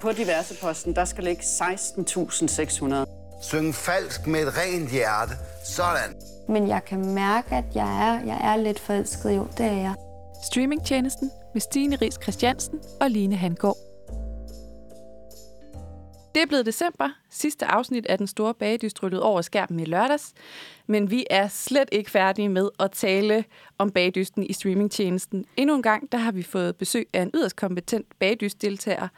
På diverse posten, der skal ligge 16.600. Synge falsk med et rent hjerte. Sådan. Men jeg kan mærke, at jeg er, jeg er lidt forelsket, jo, det er jeg. Streamingtjenesten med Stine Ries Christiansen og Line Handgaard. Det er blevet december, sidste afsnit af den store bagedyst rullet over skærmen i lørdags, men vi er slet ikke færdige med at tale om bagdysten i streamingtjenesten. Endnu en gang, der har vi fået besøg af en yderst kompetent bagdystdeltager,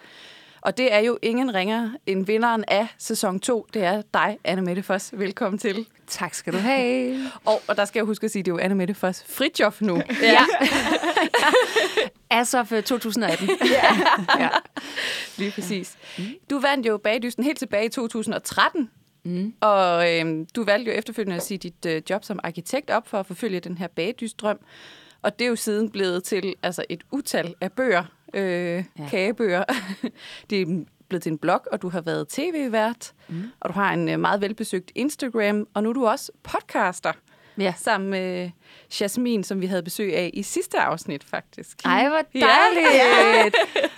og det er jo ingen ringer end vinderen af sæson 2. Det er dig, Anne Mette Foss. Velkommen til. Tak skal du have. Og, og der skal jeg huske at sige, at det er jo Anne Mette Foss Fritjof nu. Ja. As of 2018. ja. ja. Lige præcis. Du vandt jo bagdysten helt tilbage i 2013. Mm. Og øhm, du valgte jo efterfølgende at sige dit øh, job som arkitekt op for at forfølge den her bagdystdrøm. Og det er jo siden blevet til altså et utal af bøger, øh, ja. kagebøger. det er blevet til en blog, og du har været tv-vært, mm. og du har en øh, meget velbesøgt Instagram, og nu er du også podcaster. Ja. Sammen med Jasmin, som vi havde besøg af i sidste afsnit, faktisk. Ej, hvor dejligt! Ja.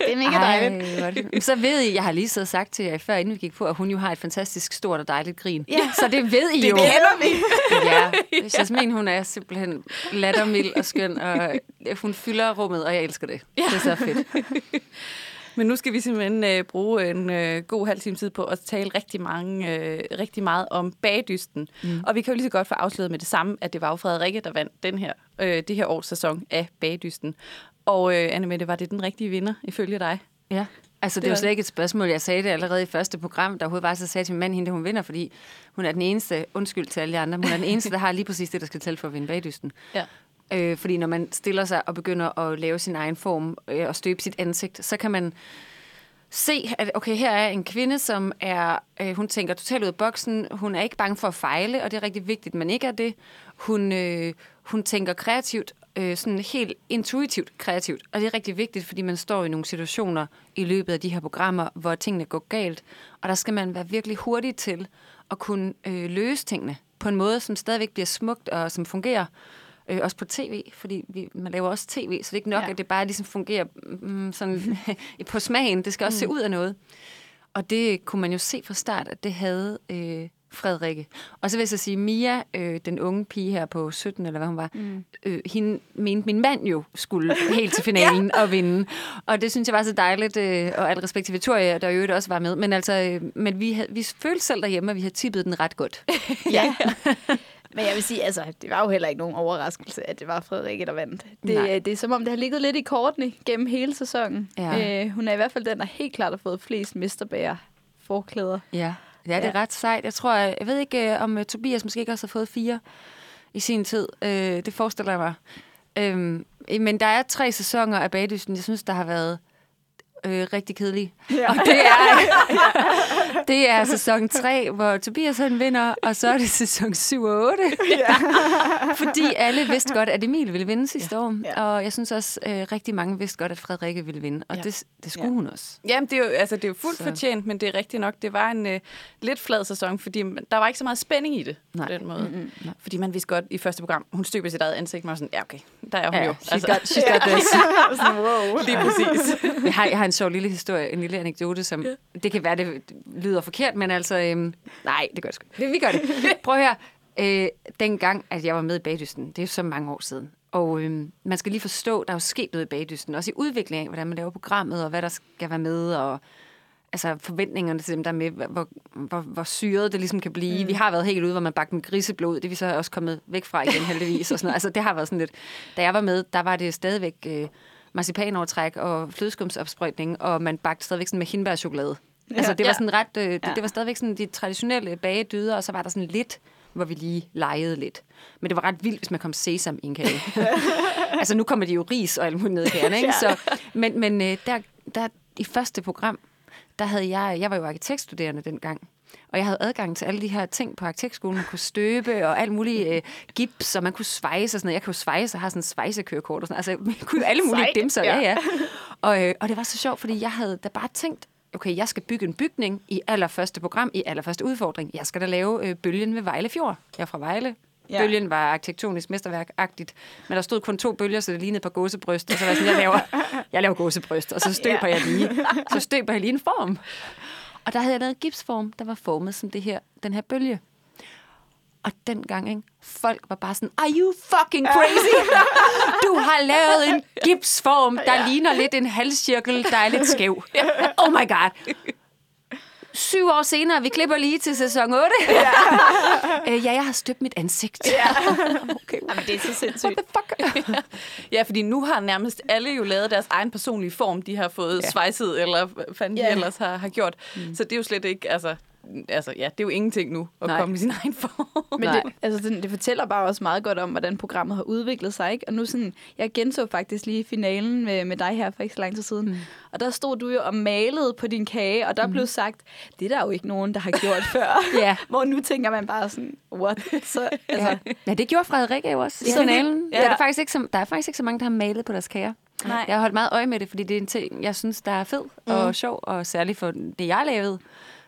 det er mega dejligt. Ej, så ved I, jeg har lige så sagt til jer før, inden vi gik på, at hun jo har et fantastisk stort og dejligt grin. Ja. Så det ved I det jo. Det kender vi. ja, Jasmin, hun er simpelthen lattermild og skøn, og hun fylder rummet, og jeg elsker det. Ja. Det er så fedt. Men nu skal vi simpelthen øh, bruge en øh, god halv time tid på at tale rigtig, mange, øh, rigtig meget om bagdysten. Mm. Og vi kan jo lige så godt få afsløret med det samme, at det var jo Frederikke, der vandt den her, øh, det her års sæson af bagdysten. Og øh, Anne Mette, var det den rigtige vinder, ifølge dig? Ja. Altså, det, det var slet ikke et spørgsmål. Jeg sagde det allerede i første program, der var, så sagde til min mand, hende, hun vinder, fordi hun er den eneste, undskyld til alle de andre, hun er den eneste, der har lige præcis det, der skal til for at vinde bagdysten. Ja. Øh, fordi når man stiller sig og begynder at lave sin egen form øh, og støbe sit ansigt, så kan man se, at okay, her er en kvinde, som er, øh, hun tænker totalt ud af boksen, hun er ikke bange for at fejle, og det er rigtig vigtigt, men ikke er det. Hun, øh, hun tænker kreativt, øh, sådan helt intuitivt kreativt, og det er rigtig vigtigt, fordi man står i nogle situationer i løbet af de her programmer, hvor tingene går galt, og der skal man være virkelig hurtig til at kunne øh, løse tingene på en måde, som stadigvæk bliver smukt og som fungerer, Øh, også på tv, fordi vi, man laver også tv, så det er ikke nok, ja. at det bare ligesom fungerer mm, sådan, på smagen. Det skal også mm. se ud af noget. Og det kunne man jo se fra start, at det havde øh, Frederikke. Og så vil jeg så sige, Mia, øh, den unge pige her på 17, eller hvad hun var, mm. øh, hende mente min mand jo skulle helt til finalen ja. og vinde. Og det synes jeg var så dejligt, øh, og alt respekt til Victoria, der jo også var med. Men altså, øh, men vi, havde, vi følte selv derhjemme, at vi havde tippet den ret godt. ja. Men jeg vil sige, altså, det var jo heller ikke nogen overraskelse, at det var Frederikke, der vandt. Det, det er som om, det har ligget lidt i kortene gennem hele sæsonen. Ja. Øh, hun er i hvert fald den, der helt klart har fået flest misterbærer forklæder. Ja. ja, det er ja. ret sejt. Jeg tror, jeg, jeg ved ikke, øh, om uh, Tobias måske ikke også har fået fire i sin tid. Uh, det forestiller jeg mig. Uh, men der er tre sæsoner af Bagdysten, jeg synes, der har været øh, rigtig kedelig. Ja. Og det er, det er sæson 3, hvor Tobias han vinder, og så er det sæson 7 og 8. Ja. Fordi alle vidste godt, at Emil ville vinde sidste ja. år. Ja. Og jeg synes også, øh, rigtig mange vidste godt, at Frederikke ville vinde. Og ja. det, det skulle ja. hun også. Jamen, det er jo, altså, det er jo fuldt så. fortjent, men det er rigtigt nok. Det var en øh, lidt flad sæson, fordi der var ikke så meget spænding i det Nej. på den måde. Mm-hmm. Nej. Fordi man vidste godt i første program, hun støber sit eget ansigt, og sådan, ja okay, der er hun ja, jo. She's altså. got, she's got this. wow. Lige præcis. jeg, har, jeg har en sjov lille historie, en lille anekdote, som ja. det kan være, det lyder forkert, men altså, øhm, nej, det gør det sgu. Vi gør det. Prøv høre. Øh, dengang, at jeg var med i Bagdysten, det er så mange år siden, og øhm, man skal lige forstå, der er jo sket noget i Bagdysten, også i udviklingen af, hvordan man laver programmet, og hvad der skal være med, og altså forventningerne til dem der med, hvor, hvor, hvor syret det ligesom kan blive. Mm. Vi har været helt ude, hvor man bagte med griseblod. Det er vi så også kommet væk fra igen, heldigvis. Og sådan noget. Altså, det har været sådan lidt... Da jeg var med, der var det stadigvæk... Øh, marcipanovertræk og flødeskumsopsprøjtning, og man bagte stadigvæk sådan med hindbærchokolade. Ja, altså, det var sådan ret, øh, det, ja. det var stadigvæk sådan de traditionelle bagedyder, og så var der sådan lidt, hvor vi lige legede lidt. Men det var ret vildt, hvis man kom sesam i en kage. altså, nu kommer de jo ris og alt muligt ned i kagen, ikke? Så, men men øh, der, der, i første program, der havde jeg, jeg var jo arkitektstuderende dengang, og jeg havde adgang til alle de her ting på arkitektskolen. Man kunne støbe og alt muligt øh, gips, og man kunne svejse og sådan noget. Jeg kunne svejse og har sådan en svejsekørekort og sådan Altså, man kunne alle mulige dimser. Ja, ja. Og, øh, og det var så sjovt, fordi jeg havde da bare tænkt, okay, jeg skal bygge en bygning i allerførste program, i allerførste udfordring. Jeg skal da lave øh, bølgen ved Vejle Fjord. Jeg er fra Vejle. Ja. Bølgen var arkitektonisk mesterværk-agtigt, men der stod kun to bølger, så det lignede på gåsebryst. Og så var jeg sådan, jeg laver, jeg laver gåsebryst, og så støber ja. jeg lige. Så støber jeg lige en form. Og der havde jeg lavet en gipsform, der var formet som det her, den her bølge. Og dengang, ikke, folk var bare sådan, are you fucking crazy? Du har lavet en gipsform, der ja. ligner lidt en halscirkel, der er lidt skæv. Oh my god syv år senere, vi klipper lige til sæson 8. Ja, øh, ja jeg har støbt mit ansigt. Ja. okay. Jamen, det er så sindssygt. What the fuck? ja, fordi nu har nærmest alle jo lavet deres egen personlige form, de har fået ja. svejset, eller fanden ja. de ellers har, har gjort. Mm. Så det er jo slet ikke, altså, altså, ja, det er jo ingenting nu at Nej. komme i sin egen form. Men det, altså, det, det fortæller bare også meget godt om, hvordan programmet har udviklet sig. Ikke? Og nu sådan, jeg genså faktisk lige finalen med, med dig her for ikke så lang tid siden. Mm. Og der stod du jo og malede på din kage, og der mm. blev sagt, det er der jo ikke nogen, der har gjort før. ja. Hvor nu tænker man bare sådan, what? Så, altså. ja. ja, det gjorde Frederik jo også i finalen. Ja. Der, er faktisk ikke så, der er faktisk ikke så mange, der har malet på deres kager. Nej. Jeg har holdt meget øje med det, fordi det er en ting, jeg synes, der er fed mm. og sjov, og særligt for det, jeg lavede.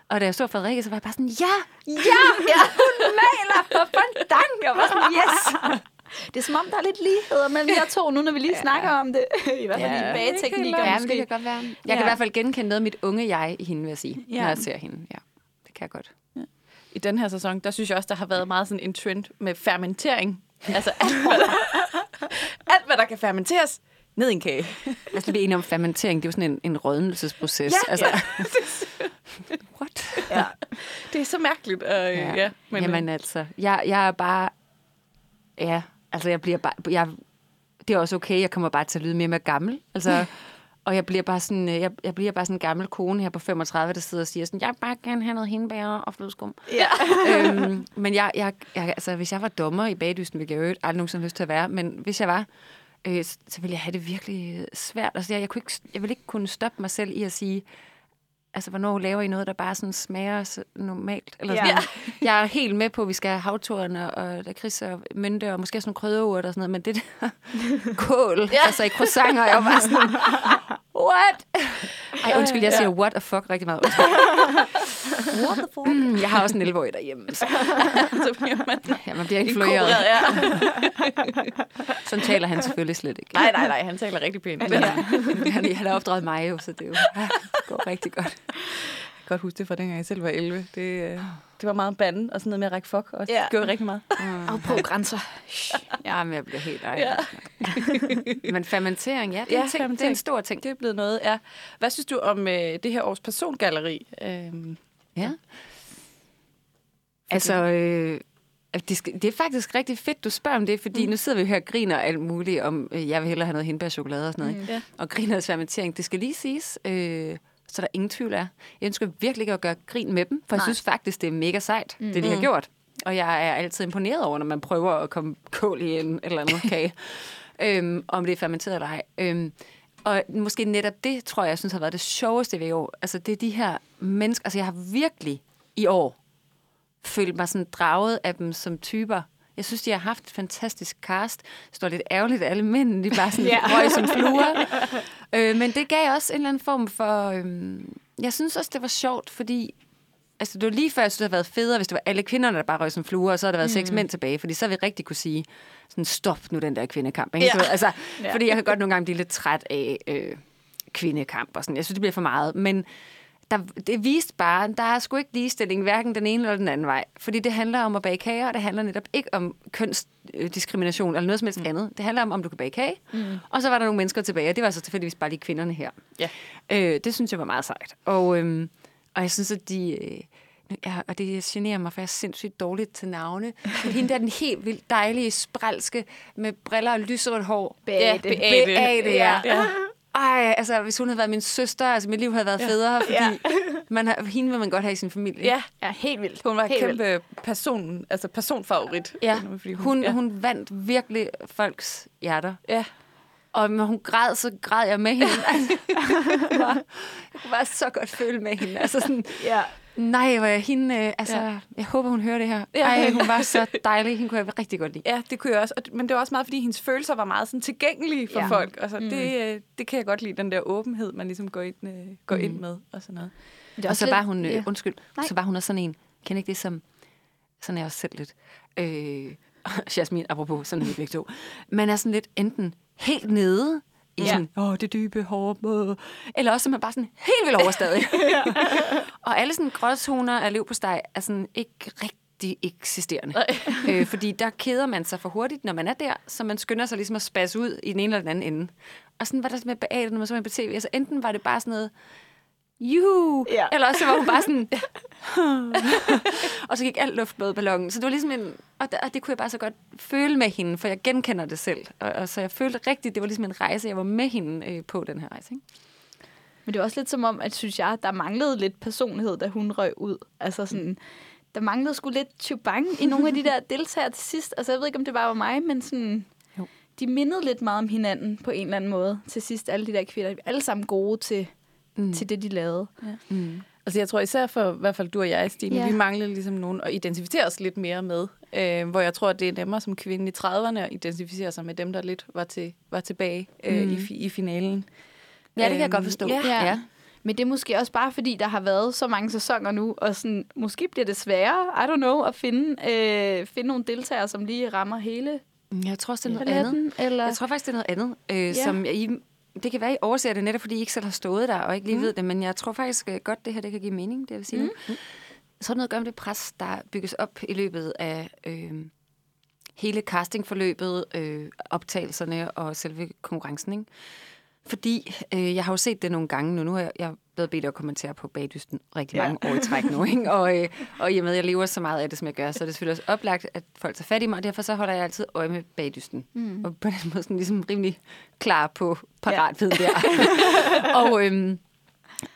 Og da jeg så Frederikke, så var jeg bare sådan, ja, ja, ja hun maler på fondant. Jeg var sådan, yes. Det er som om, der er lidt ligheder mellem jer to, nu når vi lige ja. snakker om det. I hvert fald ja. bageteknikker ja, måske. det kan godt være. Jeg ja. kan i hvert fald genkende noget af mit unge jeg i hende, vil jeg sige, ja. når jeg ser hende. Ja, det kan jeg godt. Ja. I den her sæson, der synes jeg også, der har været meget sådan en trend med fermentering. Altså alt, alt, hvad der kan fermenteres, ned i en kage. Lad os lige enige om fermentering. Det er jo sådan en, en rådnelsesproces. Ja, altså. ja. Ja. Det er så mærkeligt. Uh, ja. Ja, men, Jamen altså, jeg, jeg er bare... Ja, altså jeg bliver bare... Jeg, det er også okay, jeg kommer bare til at lyde mere med gammel. Altså, og jeg bliver bare sådan, jeg, jeg bliver bare sådan en gammel kone her på 35, der sidder og siger sådan, jeg vil bare gerne have noget hindbær og flødeskum. Ja. øhm, men jeg, jeg, jeg, altså, hvis jeg var dommer i bagdysten, ville jeg jo aldrig nogensinde lyst til at være, men hvis jeg var, øh, så ville jeg have det virkelig svært. Altså, jeg, jeg, kunne ikke, jeg ville ikke kunne stoppe mig selv i at sige, altså, hvornår laver I noget, der bare sådan smager normalt? Eller sådan. Ja. Jeg er helt med på, at vi skal have havtorne og lakrids og mynte og måske sådan nogle krydderurt og sådan noget, men det der kål, ja. altså i croissanter, jeg var sådan, what? Ej, undskyld, jeg siger what the fuck rigtig meget. what the fuck? Mm, jeg har også en 11 derhjemme. Så. så bliver man, ja, man bliver influeret. Ja. sådan taler han selvfølgelig slet ikke. Nej, nej, nej, han taler rigtig pænt. Ja. han, han har opdraget mig jo, så det jo, ja, går rigtig godt. Jeg kan godt huske det fra dengang jeg selv var 11. Det, øh, det var meget banden og sådan noget med at række fuck. Og ja. det gjorde rigtig meget. Mm. Og på grænser. ja, men jeg bliver helt ej. Ja. men fermentering, ja, det er, ja, ting, det er en stor ting. Det er blevet noget, ja. Hvad synes du om øh, det her års persongalleri? Øhm, ja. Altså, øh, det, skal, det er faktisk rigtig fedt, du spørger om det, fordi mm. nu sidder vi her og griner alt muligt om, øh, jeg vil hellere have noget hindbærchokolade og sådan noget. Mm. Ja. Og griner fermentering. Det skal lige siges, øh, så der ingen tvivl er. Jeg ønsker virkelig ikke at gøre grin med dem, for Nej. jeg synes faktisk, det er mega sejt, mm. det de har mm. gjort. Og jeg er altid imponeret over, når man prøver at komme kål i en eller anden kage. øhm, om det er fermenteret eller ej. Øhm, og måske netop det, tror jeg, jeg synes har været det sjoveste ved i år. Altså, det er de her mennesker. Altså, jeg har virkelig i år følt mig sådan draget af dem som typer. Jeg synes, de har haft et fantastisk cast. Det står lidt ærgerligt, at alle mænd de bare sådan ja. røg som fluer. øh, men det gav også en eller anden form for... Øh, jeg synes også, det var sjovt, fordi altså, det var lige før, jeg synes, det havde været federe, hvis det var alle kvinderne, der bare røg som fluer, og så havde der været mm. seks mænd tilbage, fordi så ville vi rigtig kunne sige, sådan, stop nu den der kvindekamp. Ikke? Ja. Altså, ja. Fordi jeg kan godt nogle gange blive lidt træt af øh, kvindekamp og sådan. Jeg synes, det bliver for meget. Men der, det viste bare, der er sgu ikke ligestilling, hverken den ene eller den anden vej. Fordi det handler om at bage kager, og det handler netop ikke om kønsdiskrimination eller noget som helst mm. andet. Det handler om, om du kan bage kage. Mm. Og så var der nogle mennesker tilbage, og det var så tilfældigvis bare de kvinderne her. Ja. Øh, det synes jeg var meget sejt. Og, øhm, og jeg synes, at de... Øh, Ja, og det generer mig, for jeg er sindssygt dårligt til navne. Men hende der, den helt vildt dejlige, spralske, med briller og lyserødt hår. Beate. Ja, Beate, Beate ja. ja ej, altså hvis hun havde været min søster, altså mit liv havde været ja. federe, fordi ja. man har, hende vil man godt have i sin familie. Ja, ja helt vildt. Hun var helt kæmpe vildt. person, altså personfavorit. Ja, fordi hun, hun, ja. hun vandt virkelig folks hjerter. Ja. Og når hun græd, så græd jeg med hende. Altså, jeg, var, jeg kunne bare så godt føle med hende. Altså sådan, ja. Nej, hvor jeg hende, øh, altså, ja. jeg håber, hun hører det her. Ja. Ej, hun var så dejlig. Hende kunne jeg rigtig godt lide. Ja, det kunne jeg også. Men det var også meget, fordi hendes følelser var meget sådan tilgængelige for ja. folk. Altså, mm. det, øh, det kan jeg godt lide, den der åbenhed, man ligesom går ind, øh, går mm. ind med og sådan noget. Det og så lidt, var hun, øh, ja. undskyld, Nej. så var hun også sådan en, kender ikke det som, sådan er jeg også selv lidt, øh, Jasmin, apropos, sådan er vi begge to, man er sådan lidt enten helt nede, i ja. sådan, åh, det dybe, hårde, eller også er man bare sådan helt vildt overstadig. og alle sådan gråzoner af liv på steg er sådan ikke rigtig eksisterende. øh, fordi der keder man sig for hurtigt, når man er der, så man skynder sig ligesom at spasse ud i den ene eller den anden ende. Og sådan var der med Beate, når man så på tv. Altså enten var det bare sådan noget, juhu, ja. eller også var hun bare sådan, og så gik alt luft med ballongen. Så det var ligesom en, og, der, og det kunne jeg bare så godt føle med hende, for jeg genkender det selv. Og, og så jeg følte rigtigt, det var ligesom en rejse, jeg var med hende øh, på den her rejse. Ikke? Men det var også lidt som om, at synes jeg, der manglede lidt personlighed, da hun røg ud. Altså sådan, der manglede sgu lidt chubang i nogle af de der deltagere til sidst. Altså jeg ved ikke, om det bare var mig, men sådan, jo. de mindede lidt meget om hinanden på en eller anden måde til sidst. Alle de der kvinder, alle sammen gode til, mm. til det, de lavede. Ja. Mm. Altså jeg tror især for i hvert fald du og jeg, Stine, ja. vi mangler ligesom nogen at identificere os lidt mere med. Øh, hvor jeg tror, at det er nemmere som kvinde i 30'erne at identificere sig med dem, der lidt var, til, var tilbage øh, mm. i, i finalen. Ja, det kan jeg godt forstå. Ja. ja. ja. Men det er måske også bare, fordi der har været så mange sæsoner nu, og sådan, måske bliver det sværere, I don't know, at finde, øh, finde nogle deltagere, som lige rammer hele jeg tror også, det er noget andet. Eller? Jeg tror faktisk, det er noget andet, øh, ja. som I det kan være, I overser det netop, fordi I ikke selv har stået der og ikke lige mm. ved det, men jeg tror faktisk øh, godt, det her det kan give mening, det jeg vil sige mm. nu. Så er det noget at gøre med det pres, der bygges op i løbet af øh, hele castingforløbet, øh, optagelserne og selve konkurrencen. Ikke? Fordi øh, jeg har jo set det nogle gange nu. Nu har jeg, jeg blevet bedt at kommentere på bagdysten rigtig mange ja. år i træk nu. Ikke? Og, øh, og i og med, at jeg lever så meget af det, som jeg gør, så er det selvfølgelig også oplagt, at folk tager fat i mig, og derfor så holder jeg altid øje med bagdysten. Mm. Og på den måde sådan ligesom rimelig klar på paratviden ja. der. og, øhm,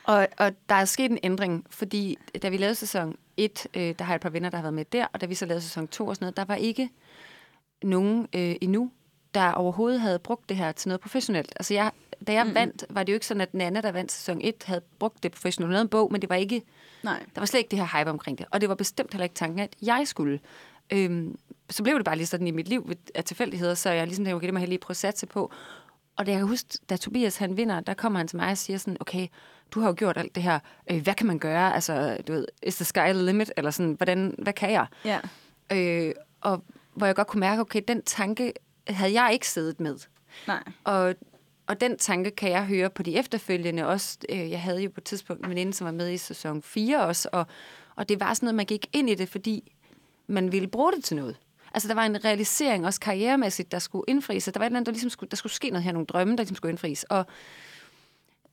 og, og der er sket en ændring, fordi da vi lavede sæson 1, øh, der har jeg et par venner, der har været med der, og da vi så lavede sæson 2 og sådan noget, der var ikke nogen øh, endnu, der overhovedet havde brugt det her til noget professionelt. Altså jeg da jeg mm. vandt, var det jo ikke sådan, at Nana, der vandt sæson 1, havde brugt det professionelt. Hun lavede en bog, men det var ikke... Nej. Der var slet ikke det her hype omkring det. Og det var bestemt heller ikke tanken, at jeg skulle. Øhm, så blev det bare lige sådan i mit liv af tilfældigheder, så jeg ligesom tænkte, okay, det må jeg lige prøve at satse på. Og det jeg kan huske, da Tobias han vinder, der kommer han til mig og siger sådan, okay, du har jo gjort alt det her. Øh, hvad kan man gøre? Altså, du ved, is the sky the limit? Eller sådan, hvordan, hvad kan jeg? Ja. Øh, og hvor jeg godt kunne mærke, okay, den tanke havde jeg ikke siddet med. Nej. Og og den tanke kan jeg høre på de efterfølgende også. Øh, jeg havde jo på et tidspunkt en veninde, som var med i sæson 4 også, og, og det var sådan noget, man gik ind i det, fordi man ville bruge det til noget. Altså, der var en realisering, også karrieremæssigt, der skulle indfries. Der var et eller andet, der, ligesom skulle, der skulle ske noget her, nogle drømme, der ligesom skulle indfries. Og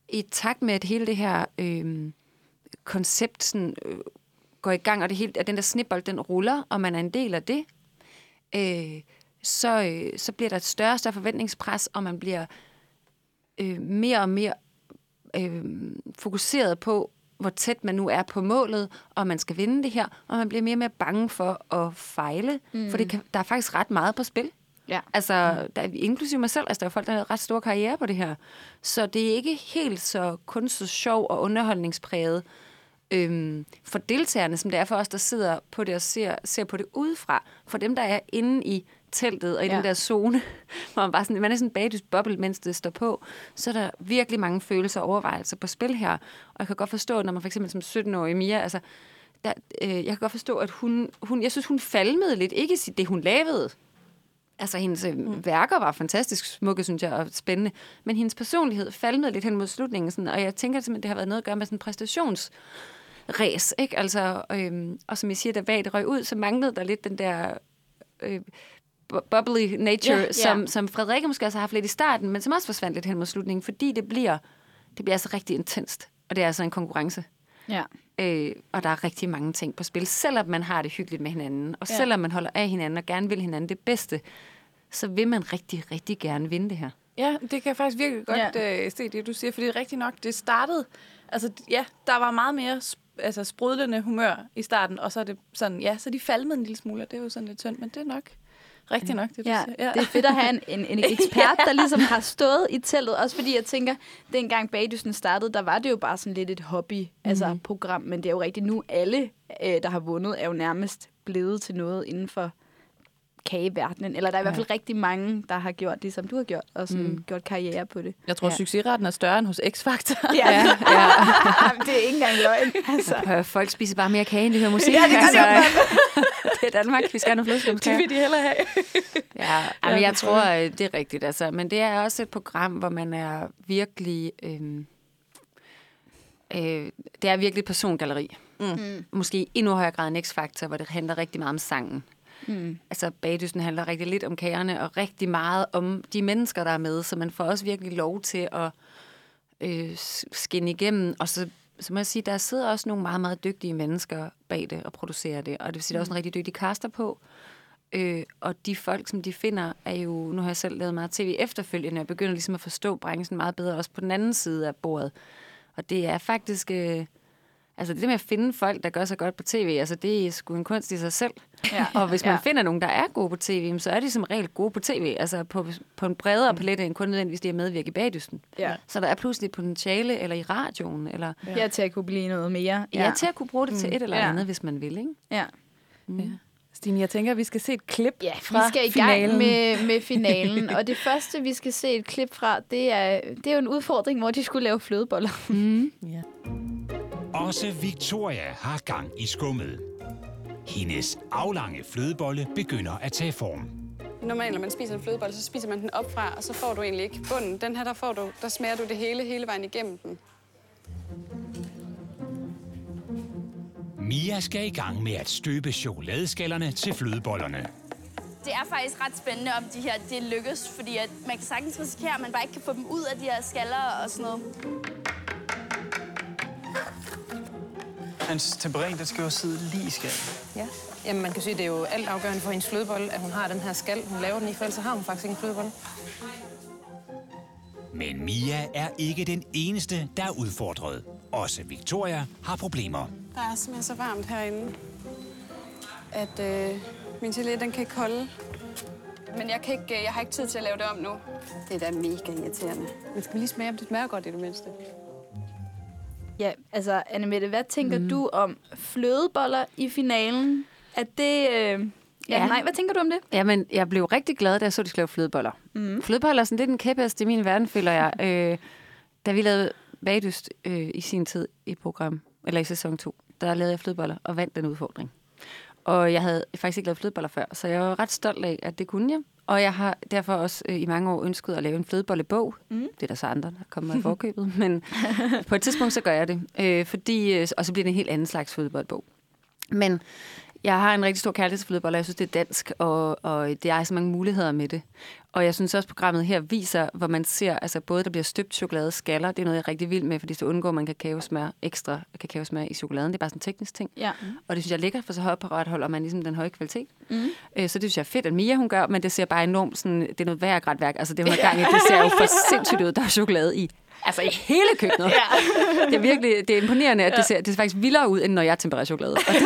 i takt med, at hele det her øh, koncept sådan, øh, går i gang, og det hele, at den der snibbold, den ruller, og man er en del af det, øh, så, øh, så bliver der et større og større forventningspres, og man bliver øh, mere og mere øh, fokuseret på, hvor tæt man nu er på målet, og man skal vinde det her, og man bliver mere og mere bange for at fejle, mm. for det kan, der er faktisk ret meget på spil. Ja. Altså, der, inklusive mig selv, altså der er folk, der har ret stor karriere på det her. Så det er ikke helt så kun så sjov og underholdningspræget øhm, for deltagerne, som det er for os, der sidder på det og ser, ser på det udefra. For dem, der er inde i teltet og i ja. den der zone, hvor man, bare sådan, man er sådan en bagdyst boble, mens det står på, så er der virkelig mange følelser og overvejelser på spil her. Og jeg kan godt forstå, når man for eksempel som 17-årig Mia, altså, der, øh, jeg kan godt forstå, at hun, hun, jeg synes, hun falmede lidt. Ikke det, hun lavede. Altså, hendes øh, mm. værker var fantastisk smukke, synes jeg, og spændende. Men hendes personlighed falmede lidt hen mod slutningen. Sådan, og jeg tænker simpelthen, det har været noget at gøre med sådan præstations ræs, ikke? Altså, øhm, og som jeg siger, da Vagt røg ud, så manglede der lidt den der øh, bubbly nature, yeah, yeah. Som, som Frederikke måske også har haft lidt i starten, men som også forsvandt lidt hen mod slutningen, fordi det bliver, det bliver altså rigtig intenst, og det er altså en konkurrence. Ja. Øh, og der er rigtig mange ting på spil, selvom man har det hyggeligt med hinanden, og ja. selvom man holder af hinanden og gerne vil hinanden det bedste, så vil man rigtig, rigtig gerne vinde det her. Ja, det kan jeg faktisk virkelig godt ja. øh, se det, du siger, for det er rigtigt nok, det startede, altså ja, der var meget mere altså, sprudlende humør i starten, og så er det sådan, ja, så de falmede en lille smule, og det er jo sådan lidt tyndt, men det er nok Rigtig nok, det du ja, siger. Ja. Det er fedt at have en, en, en ekspert, der ligesom har stået i teltet. Også fordi jeg tænker, dengang Bagdysten startede, der var det jo bare sådan lidt et hobby, mm. altså program. Men det er jo rigtigt nu, alle, øh, der har vundet, er jo nærmest blevet til noget inden for kageverdenen. Eller der er i hvert fald rigtig mange, der har gjort det, som du har gjort, og sådan mm. gjort karriere på det. Jeg tror, ja. succesraten er større end hos X-Factor. Ja, ja. ja. det er ikke engang løgn. Altså. Folk spiser bare mere kage, end de hører musik. ja, det gør altså. I Danmark. Vi skal have nogle flødeskumskager. Det vil de hellere have. ja, men jeg tror, øh, det er rigtigt. Altså. Men det er også et program, hvor man er virkelig... Øh, øh, det er virkelig persongalleri. Mm. Måske i endnu højere grad en X-faktor, hvor det handler rigtig meget om sangen. Mm. Altså bagdysten handler rigtig lidt om kagerne, og rigtig meget om de mennesker, der er med, så man får også virkelig lov til at øh, skinne igennem. Og så, så må jeg sige, der sidder også nogle meget, meget dygtige mennesker bag det og producerer det, og det vil sige, der er også en rigtig dygtig caster på. Øh, og de folk, som de finder, er jo, nu har jeg selv lavet meget tv efterfølgende, og begynder ligesom at forstå branchen meget bedre, også på den anden side af bordet. Og det er faktisk... Øh, Altså det med at finde folk, der gør sig godt på tv, altså det er sgu en kunst i sig selv. Ja. Og hvis man ja. finder nogen, der er gode på tv, så er de som regel gode på tv. Altså på, på en bredere palette end kun nødvendigvis det at medvirke i bagdysten. Ja. Så der er pludselig potentiale, eller i radioen. Eller, ja. ja, til at kunne blive noget mere. Ja, ja til at kunne bruge det til mm. et eller andet, ja. hvis man vil. Ikke? Ja. Mm. ja. Stine, jeg tænker, at vi skal se et klip ja, fra vi skal i finalen. gang med, med finalen. og det første, vi skal se et klip fra, det er, det er jo en udfordring, hvor de skulle lave flødeboller. Mm. ja. Også Victoria har gang i skummet. Hendes aflange flødebolle begynder at tage form. Normalt, når man spiser en flødebolle, så spiser man den op fra, og så får du egentlig ikke bunden. Den her, der, får du, der smager du det hele, hele vejen igennem den. Mia skal i gang med at støbe chokoladeskallerne til flødebollerne. Det er faktisk ret spændende, om de her det lykkes, fordi at man kan sagtens risikere, at man bare ikke kan få dem ud af de her skaller og sådan noget. Hans temperin, den skal jo sidde lige i skallen. Ja. Jamen, man kan sige, at det er jo alt afgørende for hendes flødebolle, at hun har den her skal. Hun laver den i, for ellers har hun faktisk ikke en flødebolle. Men Mia er ikke den eneste, der er udfordret. Også Victoria har problemer. Der er simpelthen så varmt herinde, at øh, min gelé, den kan ikke holde. Men jeg, kan ikke, øh, jeg har ikke tid til at lave det om nu. Det er da mega irriterende. Men skal vi lige smage, om det smager godt i det mindste? Ja, altså, Annemette, hvad tænker mm. du om flødeboller i finalen? Er det... Øh... Ja, ja, nej, hvad tænker du om det? Jamen, jeg blev rigtig glad, da jeg så, de skulle lave flødeboller. Mm. Flødeboller er sådan lidt en kæphest i min verden, føler jeg. øh, da vi lavede bagdyst øh, i sin tid i program, eller i sæson 2, der lavede jeg flødeboller og vandt den udfordring. Og jeg havde faktisk ikke lavet flødeboller før, så jeg var ret stolt af, at det kunne jeg. Og jeg har derfor også øh, i mange år ønsket at lave en flødebollebog. Mm. Det er der så andre, der kommer i forkøbet. Men på et tidspunkt, så gør jeg det. Øh, fordi, øh, og så bliver det en helt anden slags flødebollebog. Men jeg har en rigtig stor kærlighed til flødeboller. Jeg synes, det er dansk, og, og det er så mange muligheder med det. Og jeg synes også, programmet her viser, hvor man ser, altså både der bliver støbt chokolade skaller, det er noget, jeg er rigtig vild med, fordi så undgår man kakaosmør, ekstra kakaosmør i chokoladen. Det er bare sådan en teknisk ting. Ja. Mm. Og det synes jeg er lækkert, for så højt holder man ligesom den høje kvalitet. Mm. Øh, så det synes jeg er fedt, at Mia hun gør, men det ser bare enormt sådan, det er noget værre værk. Altså det hun har gang i, det ser jo for sindssygt ud, der er chokolade i. Altså i hele køkkenet. Ja. Det er virkelig det er imponerende, at det ser, det ser faktisk vildere ud, end når jeg tempererer chokolade. Og det,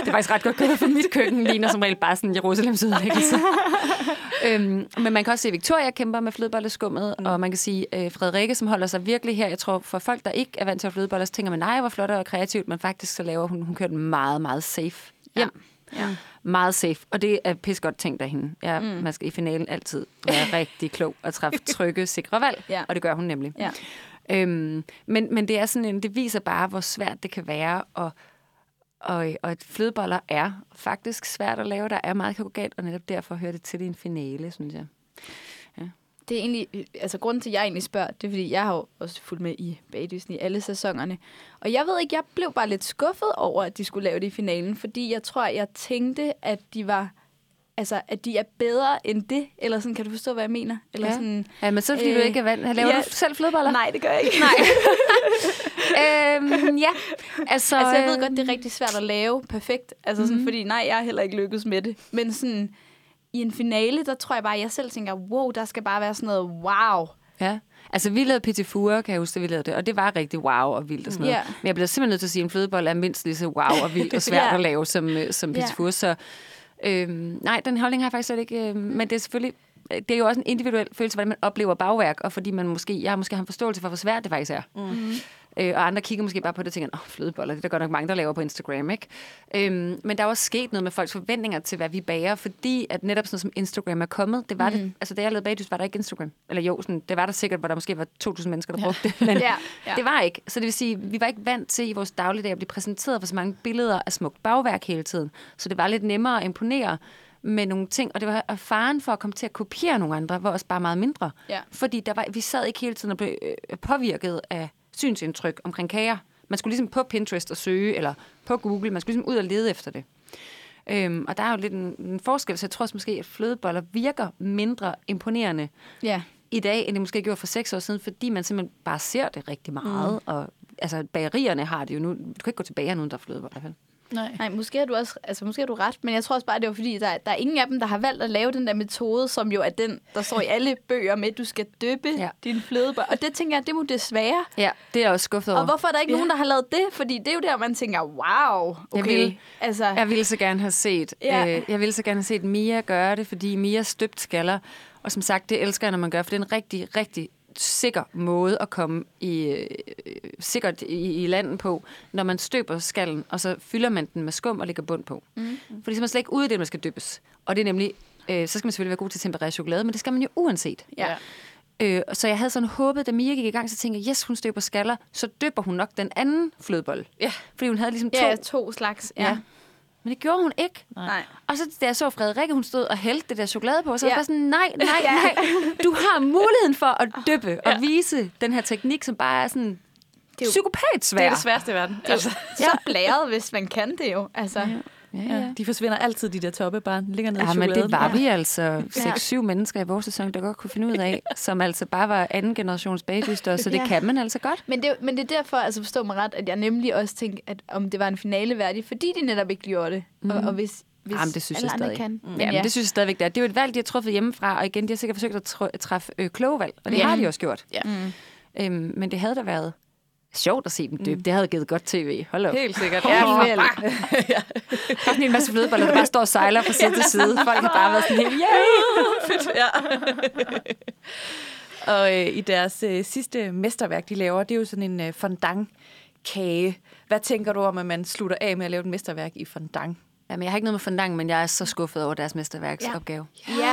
det er faktisk ret godt gået, for mit køkken ligner som regel bare sådan Jerusalems udlæggelse. øhm, men man kan også se, at Victoria kæmper med flødebolleskummet, mm. og man kan sige, øh, Frederikke, som holder sig virkelig her, jeg tror, for folk, der ikke er vant til at flødeboller, så tænker man, nej, hvor flot og kreativt, men faktisk så laver hun, hun kører den meget, meget safe hjem. Ja. Ja. Meget safe, og det er pis godt tænkt af hende. Ja, mm. Man skal i finalen altid være rigtig klog og træffe trygge, sikre valg, ja. og det gør hun nemlig. Ja. Øhm, men, men det er sådan en, det viser bare, hvor svært det kan være at og, og et flødeboller er faktisk svært at lave. Der er meget kakao og netop derfor hører det til i en finale, synes jeg. Ja. Det er egentlig, altså grunden til, at jeg egentlig spørger, det er, fordi jeg har jo også fulgt med i Bagdysten i alle sæsonerne. Og jeg ved ikke, jeg blev bare lidt skuffet over, at de skulle lave det i finalen, fordi jeg tror, jeg tænkte, at de var altså, at de er bedre end det, eller sådan, kan du forstå, hvad jeg mener? Eller ja. Sådan, ja, men så fordi øh, du ikke er vant. Laver ja. du selv flødeboller? Nej, det gør jeg ikke. Nej. øhm, ja, altså... Altså, jeg ved godt, det er rigtig svært at lave perfekt, altså sådan, mm-hmm. fordi nej, jeg har heller ikke lykkes med det, men sådan, i en finale, der tror jeg bare, at jeg selv tænker, wow, der skal bare være sådan noget wow. Ja. Altså, vi lavede Petit Four, kan jeg huske, vi lavede det, og det var rigtig wow og vildt og sådan noget. Yeah. Men jeg bliver simpelthen nødt til at sige, at en flødebolle er mindst lige så wow og vildt og svært yeah. at lave som, øh, som Petit yeah. Så Øhm, nej, den holdning har jeg faktisk slet ikke. Øh, men det er selvfølgelig øh, det er jo også en individuel følelse, hvordan man oplever bagværk, og fordi man måske, jeg har måske har en forståelse for, hvor svært det faktisk er. Mm. mm. Øh, og andre kigger måske bare på det og tænker, åh, flødeboller, det er der godt nok mange, der laver på Instagram, ikke? Øhm, men der er også sket noget med folks forventninger til, hvad vi bager, fordi at netop sådan noget som Instagram er kommet, det var mm. det, altså da jeg lavede bagdys, var der ikke Instagram. Eller jo, sådan, det var der sikkert, hvor der måske var 2.000 mennesker, der brugte det, men ja, ja. det var ikke. Så det vil sige, vi var ikke vant til i vores dagligdag at blive præsenteret for så mange billeder af smukt bagværk hele tiden. Så det var lidt nemmere at imponere med nogle ting, og det var faren for at komme til at kopiere nogle andre, var også bare meget mindre. Ja. Fordi der var, vi sad ikke hele tiden og blev øh, påvirket af synsindtryk omkring kager. Man skulle ligesom på Pinterest og søge, eller på Google, man skulle ligesom ud og lede efter det. Øhm, og der er jo lidt en, en forskel, så jeg tror også måske, at flødeboller virker mindre imponerende ja. i dag, end det måske gjorde for seks år siden, fordi man simpelthen bare ser det rigtig meget. Mm. Og altså, bagerierne har det jo nu. Du kan ikke gå tilbage nu, der er flødeboller. fald. Nej. Nej, måske har du også, altså måske har du ret, men jeg tror også bare, det var fordi, der, der er ingen af dem, der har valgt at lave den der metode, som jo er den, der står i alle bøger med, at du skal dyppe ja. din flødebold. Og det tænker jeg, det må desværre. Ja, det er jeg også skuffet over. Og hvorfor er der ikke ja. nogen, der har lavet det? Fordi det er jo der, man tænker, wow, okay. Jeg vil, altså, jeg ville så gerne have set, ja. øh, jeg ville så gerne have set Mia gøre det, fordi Mia støbt skaller. Og som sagt, det elsker jeg, når man gør, for det er en rigtig, rigtig sikker måde at komme i, øh, sikkert i, i landet på, når man støber skallen, og så fylder man den med skum og lægger bund på. Mm. Fordi så er man slet ikke ude i det, man skal dyppes. Og det er nemlig, øh, så skal man selvfølgelig være god til at temperere chokolade, men det skal man jo uanset. Ja. Øh, så jeg havde sådan håbet, da Mia gik i gang, så tænkte jeg, yes, hun støber skaller, så dypper hun nok den anden flødebold. Ja. Fordi hun havde ligesom to... Ja, to slags. Ja. ja. Men det gjorde hun ikke. Nej. Og så da jeg så Frederikke, hun stod og hældte det der chokolade på, så ja. var jeg sådan, nej, nej, nej. Du har muligheden for at dyppe ja. og vise den her teknik, som bare er sådan det er jo, psykopat svær. Det er det sværeste i verden. Det er altså. så blæret, hvis man kan det jo. Altså. Ja. Ja, ja. De forsvinder altid, de der toppe, bare ligger ned ja, i men det var vi altså 6-7 ja. mennesker i vores sæson, der godt kunne finde ud af, som altså bare var anden generations bagdyster, så det ja. kan man altså godt. Men det, men det er derfor, altså forstå mig ret, at jeg nemlig også tænkte, at om det var en finale værdig, fordi de netop ikke gjorde det. Mm. Og, og hvis, hvis Jamen, det synes jeg stadig. Kan. Mm. Ja, men det synes jeg stadigvæk, det er. Det er jo et valg, de har truffet hjemmefra, og igen, de har sikkert forsøgt at træffe øh, kloge valg, og det ja. har de også gjort. Ja. Mm. Øhm, men det havde der været sjovt at se dem dybe. Mm. Det havde givet godt tv. Hold op. Helt sikkert. Ja, oh, ja. Der er en masse flødeboller, der bare står og sejler fra side til side. Folk har bare været sådan helt, yeah! Fedt, ja. og øh, i deres øh, sidste mesterværk, de laver, det er jo sådan en øh, fondant-kage. Hvad tænker du om, at man slutter af med at lave et mesterværk i fondant? Jamen, jeg har ikke noget med fondant, men jeg er så skuffet over deres mesterværksopgave. Ja. ja,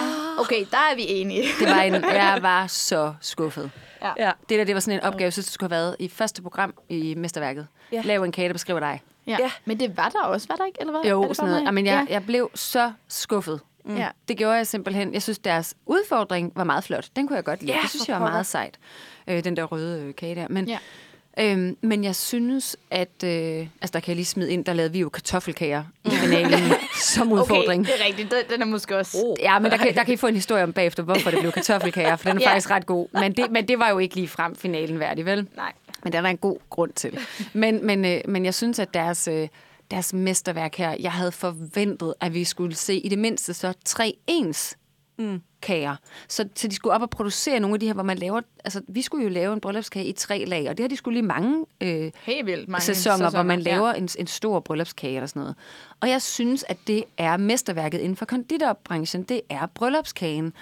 okay, der er vi enige. det var en, jeg var så skuffet. Ja. ja. Det der, det var sådan en opgave, jeg synes, det skulle have været i første program i Mesterværket. Ja. Lav en kage, der beskriver dig. Ja. ja. Men det var der også, var der ikke? Eller hvad? Jo, sådan noget. Jamen, jeg, ja. jeg blev så skuffet. Mm. Ja. Det gjorde jeg simpelthen. Jeg synes, deres udfordring var meget flot. Den kunne jeg godt lide. Ja, det synes jeg var meget sejt. Øh, den der røde øh, kage der. Men, ja. Øhm, men jeg synes, at... Øh, altså, der kan jeg lige smide ind, der lavede vi jo kartoffelkager i finalen som udfordring. Okay, det er rigtigt. Den, den er måske også... Oh. Ja, men der kan, der kan I få en historie om bagefter, hvorfor det blev kartoffelkager, for den er ja. faktisk ret god. Men det, men det var jo ikke lige frem finalen værdig, vel? Nej. Men der er en god grund til. Men, men, øh, men jeg synes, at deres... Øh, deres mesterværk her, jeg havde forventet, at vi skulle se i det mindste så tre ens mm. Kager. Så, så de skulle op og producere nogle af de her, hvor man laver... Altså, vi skulle jo lave en bryllupskage i tre lag, og det har de skulle lige mange, øh, Helt vildt mange sæsoner, sæsoner, hvor man laver ja. en, en stor bryllupskage eller sådan noget. Og jeg synes, at det er mesterværket inden for konditorbranchen. Det er bryllupskagen.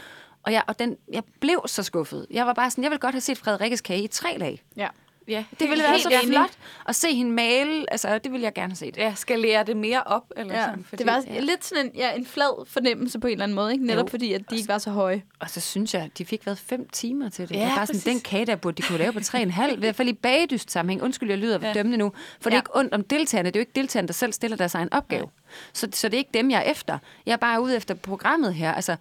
Og, jeg, og den, jeg blev så skuffet. Jeg var bare sådan, jeg vil godt have set Frederikkes kage i tre lag. Ja. Ja, det ville være så enig. flot at se hende male. Altså, det ville jeg gerne have set. Ja, skal lære det mere op? Eller ja. sådan, fordi, det var ja. lidt sådan en, ja, en flad fornemmelse på en eller anden måde, ikke? netop jo. fordi, at de ikke var så høje. Og så synes jeg, de fik været fem timer til det. Ja, det bare sådan, den kage, der burde de kunne lave på tre en halv. I hvert fald i bagdyst sammenhæng. Undskyld, jeg lyder ja. dømmende nu. For ja. det er ikke ondt om deltagerne. Det er jo ikke deltagerne, der selv stiller deres egen opgave. Så, så det er ikke dem, jeg er efter. Jeg er bare ude efter programmet her. Altså,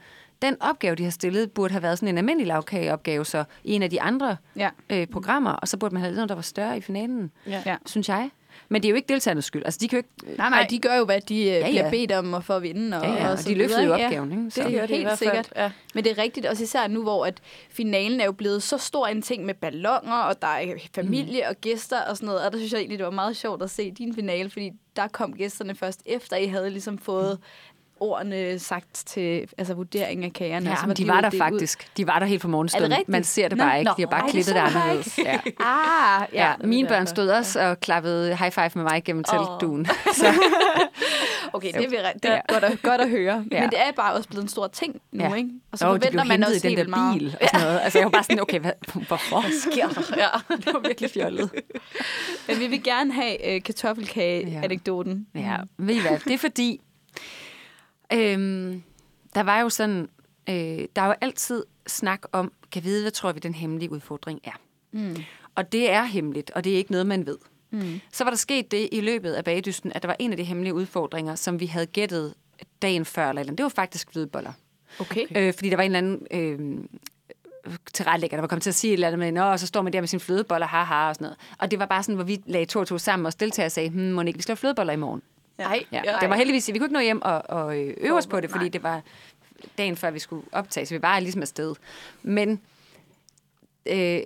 den opgave, de har stillet, burde have været sådan en almindelig lavkageopgave, så i en af de andre ja. øh, programmer, og så burde man have lavet noget, der var større i finalen, ja. synes jeg. Men det er jo ikke deltagernes skyld. Altså, de kan jo ikke... Nej, nej, de gør jo, hvad de øh, ja, ja. bliver bedt om at få at vinde. Og, ja, ja, og, og de løfter jo opgaven. Ikke? Så. Det gør de helt sikkert. Ja. Men det er rigtigt, også især nu, hvor at finalen er jo blevet så stor en ting med ballonger, og der er familie mm. og gæster og sådan noget. Og der synes jeg egentlig, det var meget sjovt at se din finale, fordi der kom gæsterne først efter, I havde ligesom fået ordene sagt til altså, vurdering af kagerne. Ja, altså, men de var der faktisk. Ud. De var der helt fra morgenstunden. Man ser det bare Nå, ikke. De har bare klippet det anderledes. Ja. Ah, ja. ja. Mine børn stod også og klappede high five med mig gennem oh. teltduen. Så. Okay, det er, vi, det er ja. godt, at, godt at høre. Ja. Men det er bare også blevet en stor ting nu, ja. ikke? Og så forventer man også helt den der bil meget. og sådan noget. Altså, jeg var bare sådan, okay, hvad, hvorfor? Hvad sker der? Ja, det var virkelig fjollet. Men vi vil gerne have øh, kartoffelkage-anekdoten. Ja. ja, ved I hvad? Det er fordi, øhm, der var jo sådan, øh, der er jo altid snak om, kan vide, hvad tror vi, den hemmelige udfordring er. Mm. Og det er hemmeligt, og det er ikke noget, man ved. Mm. Så var der sket det i løbet af bagdysten, at der var en af de hemmelige udfordringer, som vi havde gættet dagen før. Eller det var faktisk flødeboller. Okay. Øh, fordi der var en eller anden øh, tilrettelægger, der var kommet til at sige et eller andet med, Nå, og så står man der med sin flødeboller, haha, og sådan noget. Og det var bare sådan, hvor vi lagde to og to sammen, og deltager og sagde, hmm, må ikke, vi skal have flødeboller i morgen. Nej. Ja. ja. Det var heldigvis, vi kunne ikke nå hjem og, og øh, øve os på det, fordi Nej. det var dagen før, vi skulle optage, så vi var ligesom afsted. Men øh,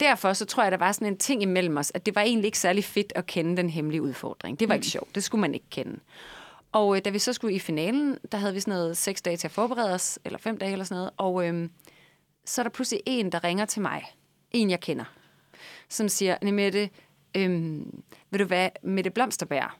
derfor så tror jeg, der var sådan en ting imellem os, at det var egentlig ikke særlig fedt at kende den hemmelige udfordring. Det var mm. ikke sjovt. Det skulle man ikke kende. Og øh, da vi så skulle i finalen, der havde vi sådan noget seks dage til at forberede os, eller fem dage eller sådan noget, og øh, så er der pludselig en, der ringer til mig. En, jeg kender. Som siger, Mette, øh, ved du hvad, Mette Blomsterbær,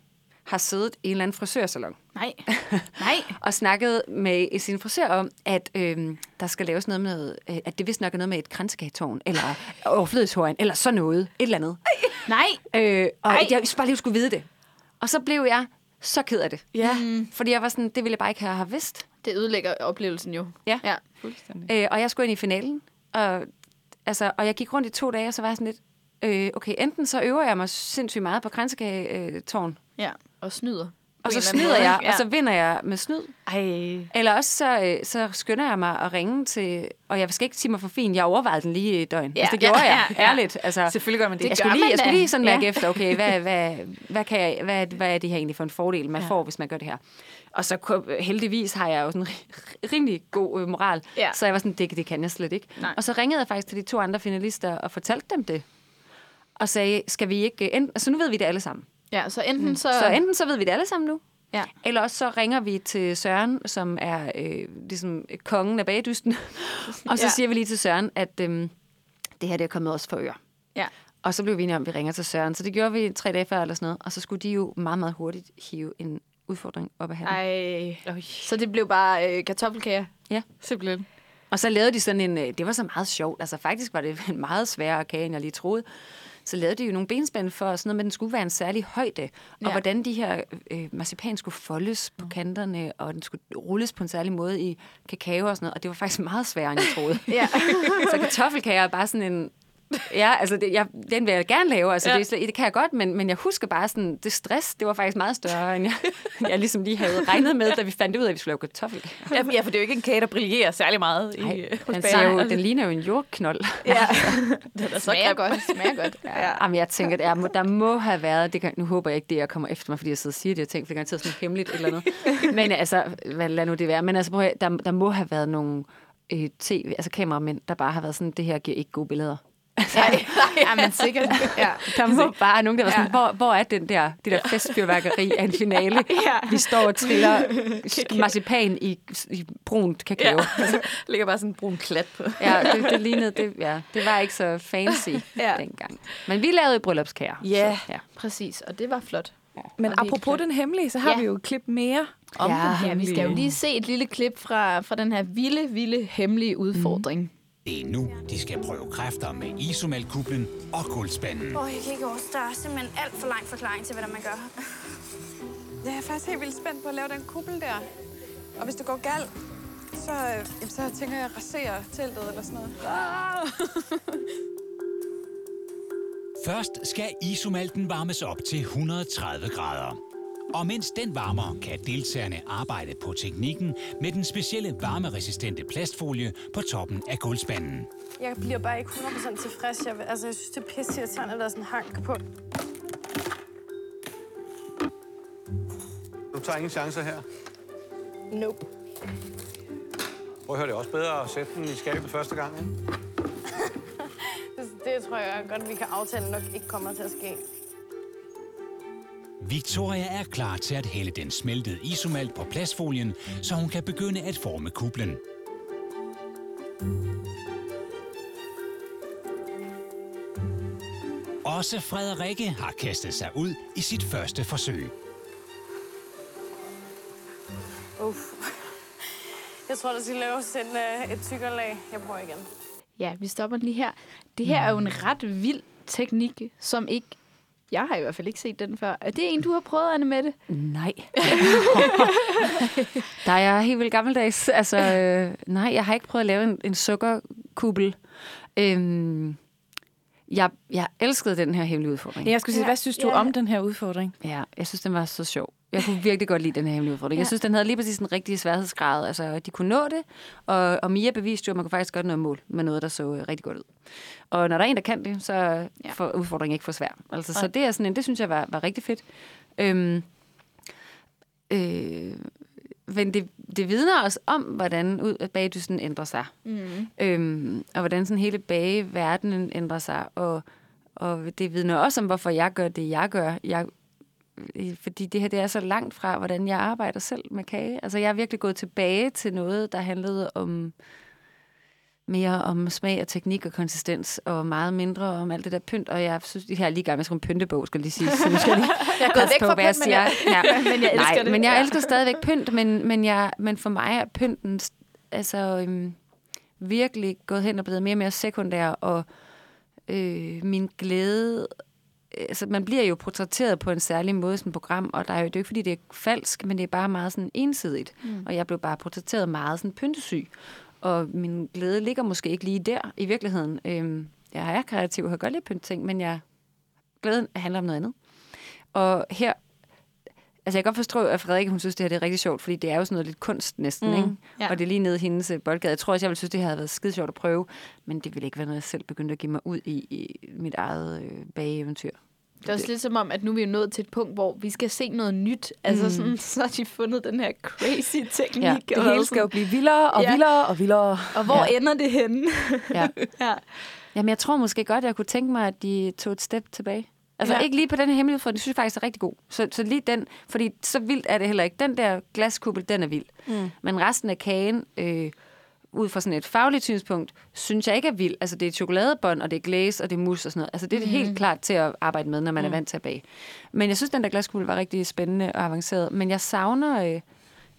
har siddet i en eller anden frisørsalon. Nej. Nej. og snakket med sin frisør om, at øh, der skal laves noget med, øh, at det vist nok er noget med et kransekagtårn, eller overflødishåren, eller sådan noget. Et eller andet. Nej. Øh, og Nej. jeg bare lige skulle vide det. Og så blev jeg så ked af det. Ja. Mm. Fordi jeg var sådan, det ville jeg bare ikke have vidst. Det ødelægger oplevelsen jo. Ja. ja. Fuldstændig. Øh, og jeg skulle ind i finalen, og, altså, og jeg gik rundt i to dage, og så var jeg sådan lidt, øh, okay, enten så øver jeg mig sindssygt meget på kransekage-tårn. Ja, og snyder. Og så snyder jeg, ja. og så vinder jeg med snyd. Ej. Eller også så, øh, så skynder jeg mig at ringe til... Og jeg skal ikke sige mig for fin, jeg overvejede den lige i døgn. Ja, altså, det gjorde ja, jeg, ja, ærligt. Altså, Selvfølgelig gør man det. Jeg skulle, lige, jeg skulle lige sådan mærke ja. efter, okay, hvad, hvad, hvad, kan jeg, hvad, hvad er det her egentlig for en fordel, man ja. får, hvis man gør det her? Og så heldigvis har jeg jo sådan rimelig god øh, moral. Ja. Så jeg var sådan, det, det kan jeg slet ikke. Nej. Og så ringede jeg faktisk til de to andre finalister og fortalte dem det. Og sagde, skal vi ikke... End, altså nu ved vi det alle sammen. Ja, så enten så... Så enten så ved vi det alle sammen nu, Ja. Eller også så ringer vi til Søren, som er øh, ligesom kongen af bagdysten, og så ja. siger vi lige til Søren, at øh, det her det er kommet os for øre. Ja. Og så blev vi enige om, at vi ringer til Søren. Så det gjorde vi tre dage før eller sådan noget. Og så skulle de jo meget, meget hurtigt hive en udfordring op af hatten. Ej. Så det blev bare øh, kartoffelkager? Ja. Simpelthen. Og så lavede de sådan en... Øh, det var så meget sjovt. Altså faktisk var det en meget sværere kage, end jeg lige troede så lavede de jo nogle benspænd for sådan noget, men den skulle være en særlig højde. Og ja. hvordan de her øh, marcipan skulle foldes på kanterne, og den skulle rulles på en særlig måde i kakao og sådan noget. Og det var faktisk meget sværere, end jeg troede. ja. så kartoffelkager er bare sådan en Ja, altså det, jeg, den vil jeg gerne lave, altså ja. det, det kan jeg godt, men, men jeg husker bare sådan, det stress, det var faktisk meget større, end jeg, jeg ligesom lige havde regnet med, da vi fandt ud af, at vi skulle lave kartoffel. Ja, ja, for det er jo ikke en kage, der brillerer særlig meget i, Nej, den, ser jo, den ligner jo en jordknold. Ja, den er smager godt, smager godt. Ja. Ja. Jamen, jeg tænker, der må, der må have været, det kan, nu håber jeg ikke, det jeg kommer efter mig, fordi jeg sidder og siger det, jeg tænker, det er sådan hemmeligt eller noget. Men altså, hvad, lad nu det være, men altså, prøv, der, der må have været nogle øh, tv, altså kameramænd, der bare har været sådan, det her giver ikke gode billeder. Altså, nej, nej, ja, men sikkert. Ja. Der må bare nogen, der var sådan, ja. hvor, hvor er den der, det der festfyrværkeri af en finale? Ja. Vi står og triller marcipan i, i brunt kakao. Ja. Altså, ligger bare sådan en brun klat på. ja, det, det lignede, det, ja, det var ikke så fancy ja. dengang. Men vi lavede bryllupskager. Ja, så, ja, præcis, og det var flot. Ja, Men apropos den hemmelige, så har ja. vi jo et klip mere om ja, den hemmelige. Ja, vi skal jo lige se et lille klip fra, fra den her vilde, vilde hemmelige udfordring. Mm. Det er nu, de skal prøve kræfter med isomalkublen og kulspanden. Åh, oh, jeg kan ikke overstå. Der er simpelthen alt for lang forklaring til, hvad man gør. Jeg er faktisk helt vildt spændt på at lave den kuppel der. Og hvis det går galt, så, øh, så tænker jeg at rasere teltet eller sådan noget. Ah! Først skal isomalten varmes op til 130 grader. Og mens den varmer, kan deltagerne arbejde på teknikken med den specielle varmeresistente plastfolie på toppen af gulvspanden. Jeg bliver bare ikke 100% tilfreds. Jeg, altså, jeg synes, det er pisse irriterende, at der er sådan en hank på. Du tager ingen chancer her? Nope. Prøv at høre, det er også bedre at sætte den i skabet første gang, ikke? det, det tror jeg godt, vi kan aftale nok ikke kommer til at ske. Victoria er klar til at hælde den smeltede isomalt på plastfolien, så hun kan begynde at forme kuplen. Også Frederikke har kastet sig ud i sit første forsøg. Uff. Jeg tror, der skal laves en, uh, et tykkere lag. Jeg prøver igen. Ja, vi stopper lige her. Det her er jo en ret vild teknik, som ikke... Jeg har i hvert fald ikke set den før. Er det en, du har prøvet, Anne Mette? Nej. Der er jeg helt vildt gammeldags. Altså, øh, nej, jeg har ikke prøvet at lave en, en sukkerkubbel. Øhm, jeg, jeg elskede den her hemmelige udfordring. Ja, jeg skulle sige, hvad synes du om den her udfordring? Ja, jeg synes, den var så sjov. Jeg kunne virkelig godt lide den her hemmelige udfordring. Ja. Jeg synes, den havde lige præcis den rigtige sværhedsgrad. Altså, de kunne nå det, og, og Mia beviste jo, at man kunne faktisk godt nå mål med noget, der så øh, rigtig godt ud. Og når der er en, der kan det, så er ja. udfordringen ikke for svær. Altså, så det, er sådan en, det synes jeg var, var rigtig fedt. Øhm, øh, men det, det vidner os om, hvordan ud, bagdysten ændrer sig. Mm. Øhm, og hvordan sådan hele bagverdenen ændrer sig. Og, og det vidner også om, hvorfor jeg gør det, jeg gør. Jeg, fordi det her det er så langt fra, hvordan jeg arbejder selv med kage. Altså, jeg er virkelig gået tilbage til noget, der handlede om mere om smag og teknik og konsistens, og meget mindre om alt det der pynt. Og jeg synes, det her er lige gang med en pyntebog, skal lige sige. Så nu skal jeg, lige jeg er gået væk fra pynt, men jeg, ja. men jeg elsker Nej, det. men jeg elsker stadigvæk pynt, men, men, jeg, men for mig er pynten altså, øhm, virkelig gået hen og blevet mere og mere sekundær, og øh, min glæde altså, man bliver jo portrætteret på en særlig måde som program, og der er jo, det er jo ikke, fordi det er falsk, men det er bare meget sådan ensidigt. Mm. Og jeg blev bare portrætteret meget sådan pyntesyg. Og min glæde ligger måske ikke lige der i virkeligheden. Øhm, jeg er kreativ og har godt lide pynt ting, men jeg, glæden handler om noget andet. Og her, altså jeg kan godt forstå, at Frederik, hun synes, det her det er rigtig sjovt, fordi det er jo sådan noget lidt kunst næsten, Mm, mm. ikke? ja. Og det er lige nede i hendes øh, boldgade. Jeg tror også, jeg ville synes, det havde været skide sjovt at prøve, men det ville ikke være noget, jeg selv begyndte at give mig ud i, i mit eget øh, bageeventyr. Det er også lidt som om, at nu er vi jo nået til et punkt, hvor vi skal se noget nyt. Altså Mm. sådan, så har de fundet den her crazy teknik. Ja, det og hele sådan- skal jo blive vildere og Ja. vildere og vildere. Og hvor ja. ender det henne? Ja. ja. Jamen, jeg tror måske godt, jeg kunne tænke mig, at de tog et step tilbage. Altså Ja. ikke lige på den her hemmelighed, for det synes jeg faktisk er rigtig god. Så, så lige den, fordi så vildt er det heller ikke. Den der glaskuppel, den er vild. Mm. Men resten af kagen, øh, ud fra sådan et fagligt synspunkt, synes jeg ikke er vild. Altså det er chokoladebånd, og det er glaze, og det er mus og sådan noget. Altså det er Mhm. mm. helt klart til at arbejde med, når man mm. er vant til at bage. Men jeg synes, den der glaskuppel var rigtig spændende og avanceret. Men jeg savner, øh,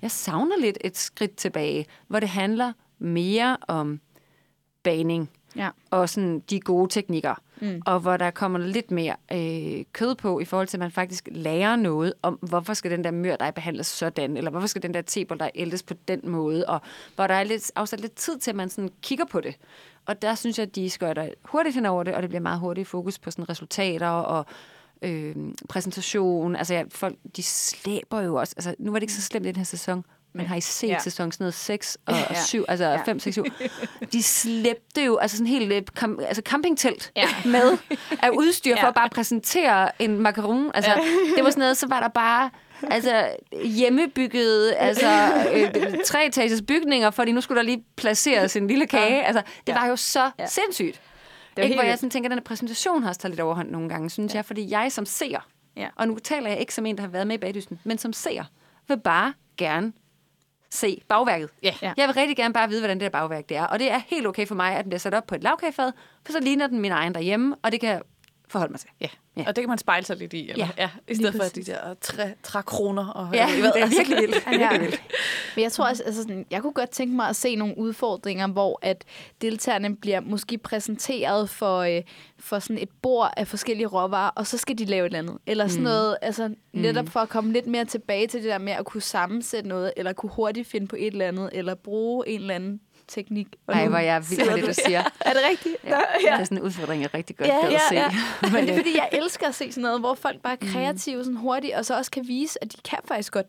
jeg savner lidt et skridt tilbage, hvor det handler mere om bagning Ja. og sådan de gode teknikker. Mm. Og hvor der kommer lidt mere øh, kød på, i forhold til, at man faktisk lærer noget om, hvorfor skal den der mørdej behandles sådan, eller hvorfor skal den der tebold der ældes på den måde, og hvor der er lidt, afsat lidt tid til, at man sådan kigger på det. Og der synes jeg, at de skøjter hurtigt hen over det, og det bliver meget hurtigt fokus på sådan resultater og øh, præsentation. Altså ja, folk, de slæber jo også. Altså, nu var det ikke så slemt i den her sæson, men har I set Ja. sæson sådan noget 6 og, Ja. og 7, altså Ja. 5, 6, 7? De slæbte jo altså sådan helt øh, kam, altså campingtelt Ja. med af udstyr for Ja. at bare præsentere en macaron. Altså, Ja. det var sådan noget, så var der bare altså hjemmebyggede altså øh, treetagers bygninger, fordi nu skulle der lige placeres en lille kage. Ja. Altså, det Ja. var jo så Ja. sindssygt. var Ikke, hvor jeg sådan tænker, at den her præsentation har også taget lidt overhånd nogle gange, synes ja. jeg, fordi jeg som ser, Ja. og nu taler jeg ikke som en, der har været med i bagdysten, men som ser, vil bare gerne se bagværket. Ja. Ja. Jeg vil rigtig gerne bare vide, hvordan det der bagværk det er. Og det er helt okay for mig, at den bliver sat op på et lavkagefad, for så ligner den min egen derhjemme, og det kan forholde mig til. Ja. ja. Og det kan man spejle sig lidt i. Eller? Ja, ja. I stedet for de der træ, trækroner. Og, Ja, jeg ved, det er altså. virkelig vildt. Ja. Vildt. Men jeg tror også, altså sådan, jeg kunne godt tænke mig at se nogle udfordringer, hvor at deltagerne bliver måske præsenteret for, øh, for sådan et bord af forskellige råvarer, og så skal de lave et eller andet. Eller sådan Mm. noget, altså netop for at komme lidt mere tilbage til det der med at kunne sammensætte noget, eller kunne hurtigt finde på et eller andet, eller bruge en eller anden teknik. Og Ej, nu hvor jeg er vild med det, du siger. Er det rigtigt? Ja. Nå, ja. Det er sådan en udfordring, jeg rigtig godt Ja, gad ja, at se. ja. Men det er fordi, jeg elsker at se sådan noget, hvor folk bare er kreative sådan hurtigt, og så også kan vise, at de kan faktisk godt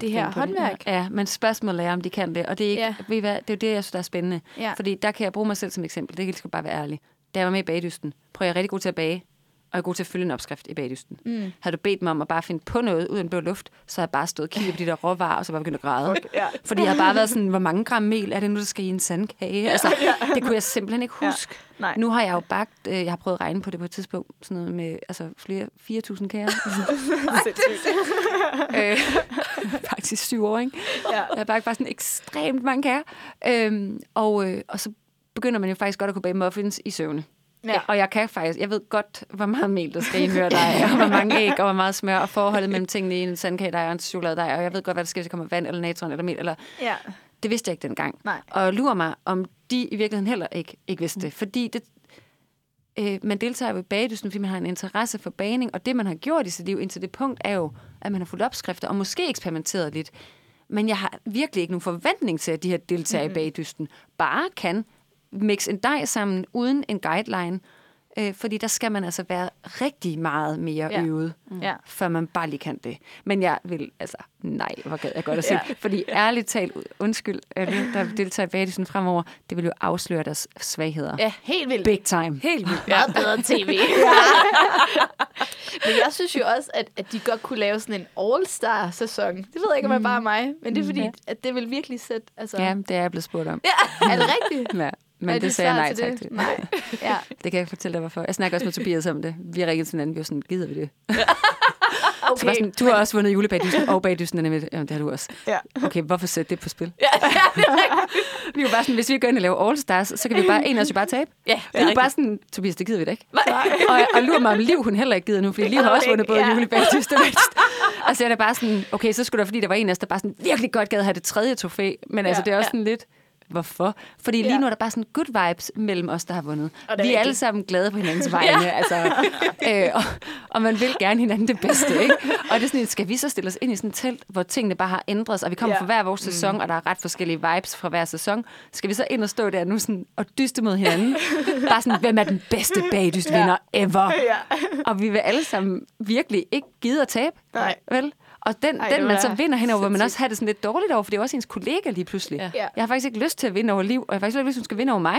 det her håndværk. Ja, men spørgsmålet er, om de kan det. Og det er, ikke, Ja. ved I hvad, det er jo det, jeg synes, der er spændende. Ja. Fordi der kan jeg bruge mig selv som eksempel. Det kan jeg godt bare være ærlig. Da jeg var med i bagdysten, prøver jeg rigtig god til at bage, og jeg er god til at følge en opskrift i bagdysten. Mm. Havde du bedt mig om at bare finde på noget ud af den blå luft, så havde jeg bare stået og kigget på de der råvarer, og så bare begyndt at græde. Okay, ja. Fordi jeg har bare været sådan, hvor mange gram mel er det nu, der skal i en sandkage? Altså, det kunne jeg simpelthen ikke huske. Nej. Nu har jeg jo bagt, øh, jeg har prøvet at regne på det på et tidspunkt, sådan noget med altså, flere 4.000 kager. øh, faktisk syv år, ikke? Ja. Jeg har bagt bare sådan ekstremt mange kager. Øhm, og, øh, og så begynder man jo faktisk godt at kunne bage muffins i søvne. Ja. Og jeg kan faktisk, jeg ved godt, hvor meget mel der skal i dig, og hvor mange æg, og hvor meget smør, og forholdet mellem tingene i en sandkage, der er en chokolade, og jeg ved godt, hvad der skal, hvis der kommer vand, eller natron, eller mel, eller... Ja. Det vidste jeg ikke dengang. Nej. Og lurer mig, om de i virkeligheden heller ikke, ikke vidste det. Fordi det, øh, man deltager jo i bagedysten, fordi man har en interesse for bagning, og det, man har gjort i sit liv indtil det punkt, er jo, at man har fulgt opskrifter, og måske eksperimenteret lidt. Men jeg har virkelig ikke nogen forventning til, at de her deltager mm-hmm. i bagdysten bare kan mixe en dej sammen uden en guideline, Øh, fordi der skal man altså være rigtig meget mere ja. øvet, mm. før man bare lige kan det. Men jeg vil, altså, nej, hvor gad jeg godt at sige. ja. Fordi ærligt talt, undskyld, alle, der deltager i Badisen fremover, det vil jo afsløre deres svagheder. Ja, helt vildt. Big time. Helt vildt. Ja. Meget bedre tv. men jeg synes jo også, at, at de godt kunne lave sådan en all-star-sæson. Det ved jeg ikke, om det er bare mig, men det er fordi, at det vil virkelig sætte... Altså... Ja, det er jeg blevet spurgt om. Ja, er det rigtigt? Ja. Men det, det sagde jeg nej tak til. Nej. Ja. det kan jeg fortælle dig, hvorfor. Jeg snakker også med Tobias om det. Vi har ringet til hinanden, vi var sådan, gider vi det? Okay. Så var sådan, du har også vundet julebagdysten og bagdysten, nemlig. Jamen, det har du også. Ja. Okay, hvorfor sætte det på spil? Ja, ja, vi var bare sådan, hvis vi går ind og laver All Stars, så kan vi bare, en af os jo bare tabe. Ja, det er vi bare sådan, Tobias, det gider vi da ikke. Nej. og, og lurer mig om Liv, hun heller ikke gider nu, fordi Liv har også vundet både ja. julebagdysten og Og så er det bare sådan, okay, så skulle der, fordi der var en af os, der bare sådan virkelig godt gad have det tredje trofæ, men altså, det er også sådan lidt, hvorfor. Fordi lige ja. nu er der bare sådan good vibes mellem os, der har vundet. Vi er alle sammen glade på hinandens vegne. ja. altså, øh, og, og man vil gerne hinanden det bedste. Ikke? Og det er sådan, skal vi så stille os ind i sådan et telt, hvor tingene bare har ændret sig, og vi kommer ja. fra hver vores sæson, mm. og der er ret forskellige vibes fra hver sæson. Skal vi så ind og stå der nu sådan, og dyste mod hinanden? bare sådan, hvem er den bedste bagdystvinder ja. ever? Ja. Og vi vil alle sammen virkelig ikke gide at tabe. Nej. Vel? Og den, Ej, den man så vinder henover, hvor man også har det sådan lidt dårligt over, for det er også ens kollega lige pludselig. Ja. Jeg har faktisk ikke lyst til at vinde over Liv, og jeg har faktisk ikke lyst til, at hun skal vinde over mig.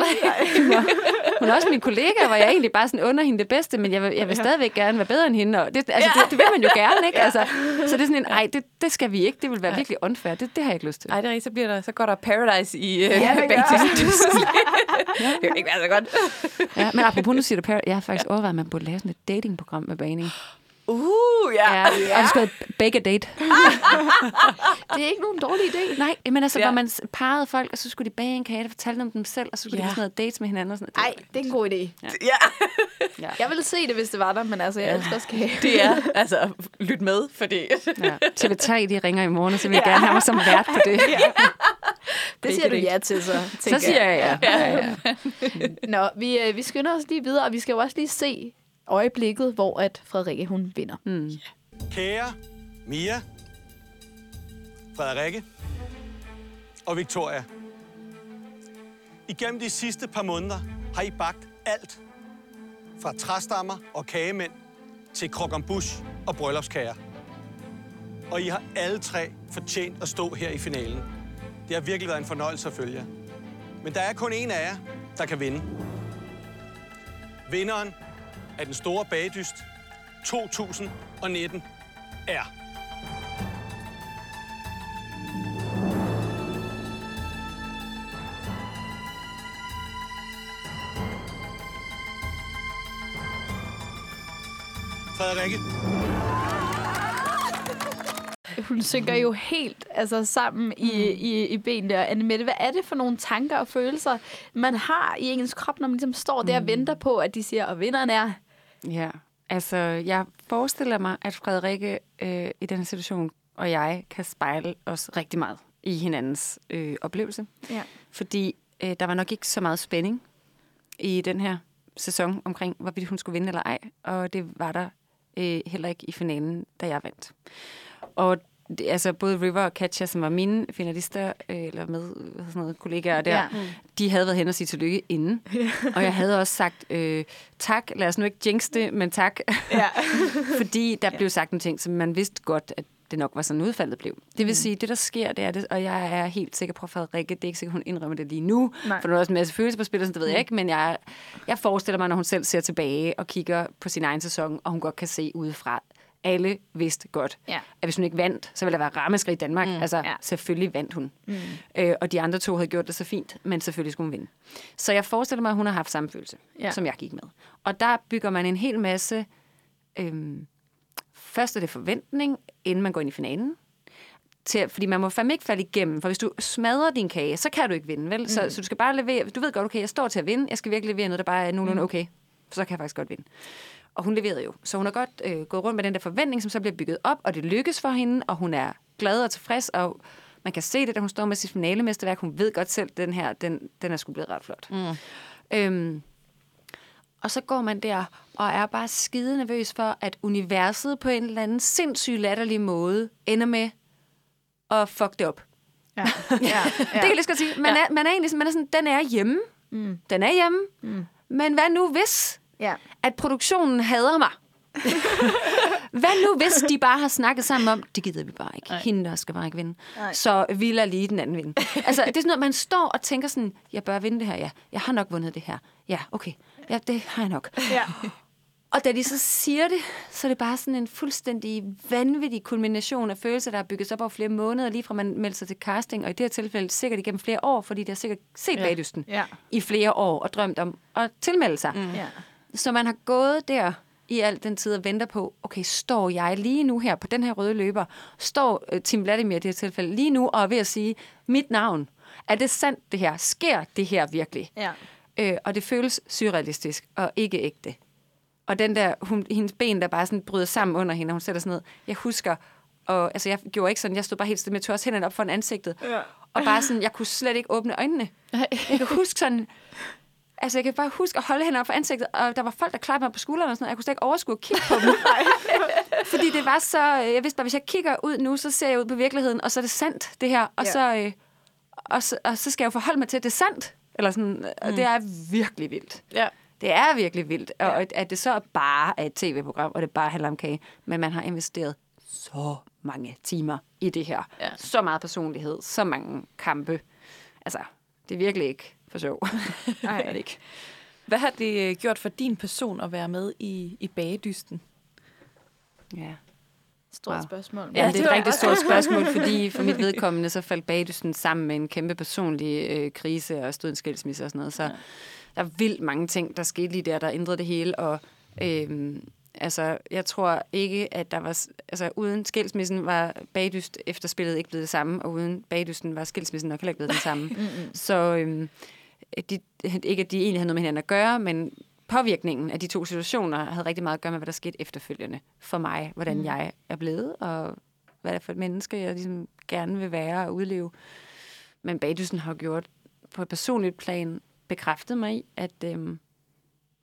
hun er også min kollega, hvor jeg egentlig bare sådan under hende det bedste, men jeg vil, jeg vil stadigvæk gerne være bedre end hende. Og det, altså, ja. det, det, vil man jo gerne, ikke? Altså, så det er sådan en, ej, det, det skal vi ikke. Det vil være virkelig unfair. Det, det har jeg ikke lyst til. Nej, det er så, bliver der, så går der paradise i uh, ja, det begge Det vil ikke være så godt. ja, men apropos, nu siger du paradise. Jeg har faktisk overvejet, at man burde lave sådan et datingprogram med baning. Uh, ja. ja. ja. Og skal begge date. det er ikke nogen dårlig idé. Nej, men altså, ja. hvor man parrede folk, og så skulle de bage en kage, og fortælle om dem selv, og så skulle ja. de have sådan noget dates med hinanden. Og sådan noget. Ej, det er en god idé. Ja. ja. ja. Jeg ville se det, hvis det var der, men altså, jeg ja. elsker også kage. Det er, altså, lyt med, fordi... ja. TV3, de ringer i morgen, så vil jeg ja. gerne have mig som vært på det. Ja. Det siger du ja til, så. Så siger jeg ja. ja. ja, ja. Nå, vi, øh, vi skynder os lige videre, og vi skal jo også lige se øjeblikket, hvor at Frederikke hun vinder. Mm. Kære Mia, Frederikke og Victoria. Igennem de sidste par måneder har I bagt alt fra træstammer og kagemænd til krokambus og bryllupskager. Og I har alle tre fortjent at stå her i finalen. Det har virkelig været en fornøjelse at følge Men der er kun en af jer, der kan vinde. Vinderen af den store bagdyst 2019 er... Frederikke. Hun synker jo helt altså, sammen i, mm. i, i benene. Og Annemette, hvad er det for nogle tanker og følelser, man har i ens krop, når man ligesom står der mm. og venter på, at de siger, og vinderen er Ja, altså jeg forestiller mig, at Frederikke øh, i den situation og jeg kan spejle os rigtig meget i hinandens øh, oplevelse. Ja. Fordi øh, der var nok ikke så meget spænding i den her sæson omkring, hvorvidt hun skulle vinde eller ej. Og det var der øh, heller ikke i finalen, da jeg vandt. Og det, altså både River og Katja, som var mine finalister, øh, eller med sådan noget, kollegaer der, ja. mm. de havde været hen og sige tillykke inden. Ja. og jeg havde også sagt, øh, tak, lad os nu ikke jinx det, men tak. Ja. Fordi der ja. blev sagt en ting, som man vidste godt, at det nok var sådan udfaldet blev. Det vil mm. sige, det der sker, det er det, og jeg er helt sikker på, at Frederikke, det er ikke sikkert, hun indrømmer det lige nu, Nej. for der er også en masse følelser på spillet, det ved jeg mm. ikke, men jeg, jeg forestiller mig, når hun selv ser tilbage og kigger på sin egen sæson, og hun godt kan se udefra, alle vidste godt, ja. at hvis hun ikke vandt, så ville der være rammeskrig i Danmark. Mm, altså, ja. selvfølgelig vandt hun. Mm. Øh, og de andre to havde gjort det så fint, men selvfølgelig skulle hun vinde. Så jeg forestiller mig, at hun har haft samme følelse, ja. som jeg gik med. Og der bygger man en hel masse... Øhm, først er det forventning, inden man går ind i finalen. Til, fordi man må fandme ikke falde igennem, for hvis du smadrer din kage, så kan du ikke vinde, vel? Mm. Så, så du skal bare levere, du ved godt, okay, jeg står til at vinde, jeg skal virkelig levere noget, der bare er nogenlunde mm. okay. så kan jeg faktisk godt vinde. Og hun leverede jo. Så hun har godt øh, gået rundt med den der forventning, som så bliver bygget op, og det lykkes for hende, og hun er glad og tilfreds, og man kan se det, da hun står med sit finalemesterværk. Hun ved godt selv, at den her, den, den er sgu blevet ret flot. Mm. Øhm, og så går man der og er bare skide nervøs for, at universet på en eller anden sindssyg latterlig måde ender med at fuck det op. Ja. ja, ja. det kan jeg lige skal sige. Man, ja. er, man er egentlig man er sådan, den er hjemme. Mm. Den er hjemme. Mm. Men hvad nu hvis, ja. at produktionen hader mig? Hvad nu, hvis de bare har snakket sammen om, det gider vi bare ikke. Nej. Hende der skal bare ikke vinde. Nej. Så vi lader lige den anden vinde. altså, det er sådan noget, man står og tænker sådan, jeg bør vinde det her, ja. Jeg har nok vundet det her. Ja, okay. Ja, det har jeg nok. Ja. Og da de så siger det, så er det bare sådan en fuldstændig vanvittig kulmination af følelser, der er bygget op over flere måneder, lige fra man melder sig til casting, og i det her tilfælde sikkert igennem flere år, fordi de har sikkert set ja. bagdysten ja. i flere år og drømt om at tilmelde sig. Mm. Ja. Så man har gået der i al den tid og venter på, okay, står jeg lige nu her på den her røde løber, står uh, Tim Vladimir i det her tilfælde lige nu og er ved at sige mit navn. Er det sandt det her? Sker det her virkelig? Ja. Øh, og det føles surrealistisk og ikke ægte. Og den der, hun, hendes ben, der bare sådan bryder sammen under hende, og hun sætter sådan ned. Jeg husker, og altså jeg gjorde ikke sådan, jeg stod bare helt stille med, også hænderne op for en ansigtet. Ja. Og bare sådan, jeg kunne slet ikke åbne øjnene. Jeg kan huske sådan, Altså, jeg kan bare huske at holde hende op for ansigtet, og der var folk, der klappede mig på skulderen og sådan noget. Jeg kunne slet ikke overskue at kigge på dem. Fordi det var så... Jeg vidste bare, hvis jeg kigger ud nu, så ser jeg ud på virkeligheden, og så er det sandt, det her. Og, ja. så, øh, og, så, og så skal jeg jo forholde mig til, at det er sandt. Eller sådan, mm. det er virkelig vildt. Ja. Det er virkelig vildt. Og ja. at det så bare er et tv-program, og det bare handler om kage. Men man har investeret så mange timer i det her. Ja. Så meget personlighed, så mange kampe. Altså, det er virkelig ikke for sjov. Nej, det ikke. Hvad har det øh, gjort for din person at være med i, i bagedysten? Ja. Stort wow. spørgsmål. Ja, det er et rigtig stort spørgsmål, fordi for mit vedkommende, så faldt bagedysten sammen med en kæmpe personlig øh, krise og stod en skilsmisse og sådan noget. Så ja. der er vildt mange ting, der skete lige der, der ændrede det hele. Og øh, altså, jeg tror ikke, at der var... Altså, uden skilsmissen var bagdyst efterspillet ikke blevet det samme, og uden bagdysten var skilsmissen nok heller ikke blevet det samme. så... Øh, de, ikke at de egentlig havde noget med hinanden at gøre, men påvirkningen af de to situationer havde rigtig meget at gøre med, hvad der skete efterfølgende for mig, hvordan mm. jeg er blevet, og hvad det er for et menneske, jeg ligesom gerne vil være og udleve. Men bagdysten har gjort på et personligt plan bekræftet mig i, at, øhm,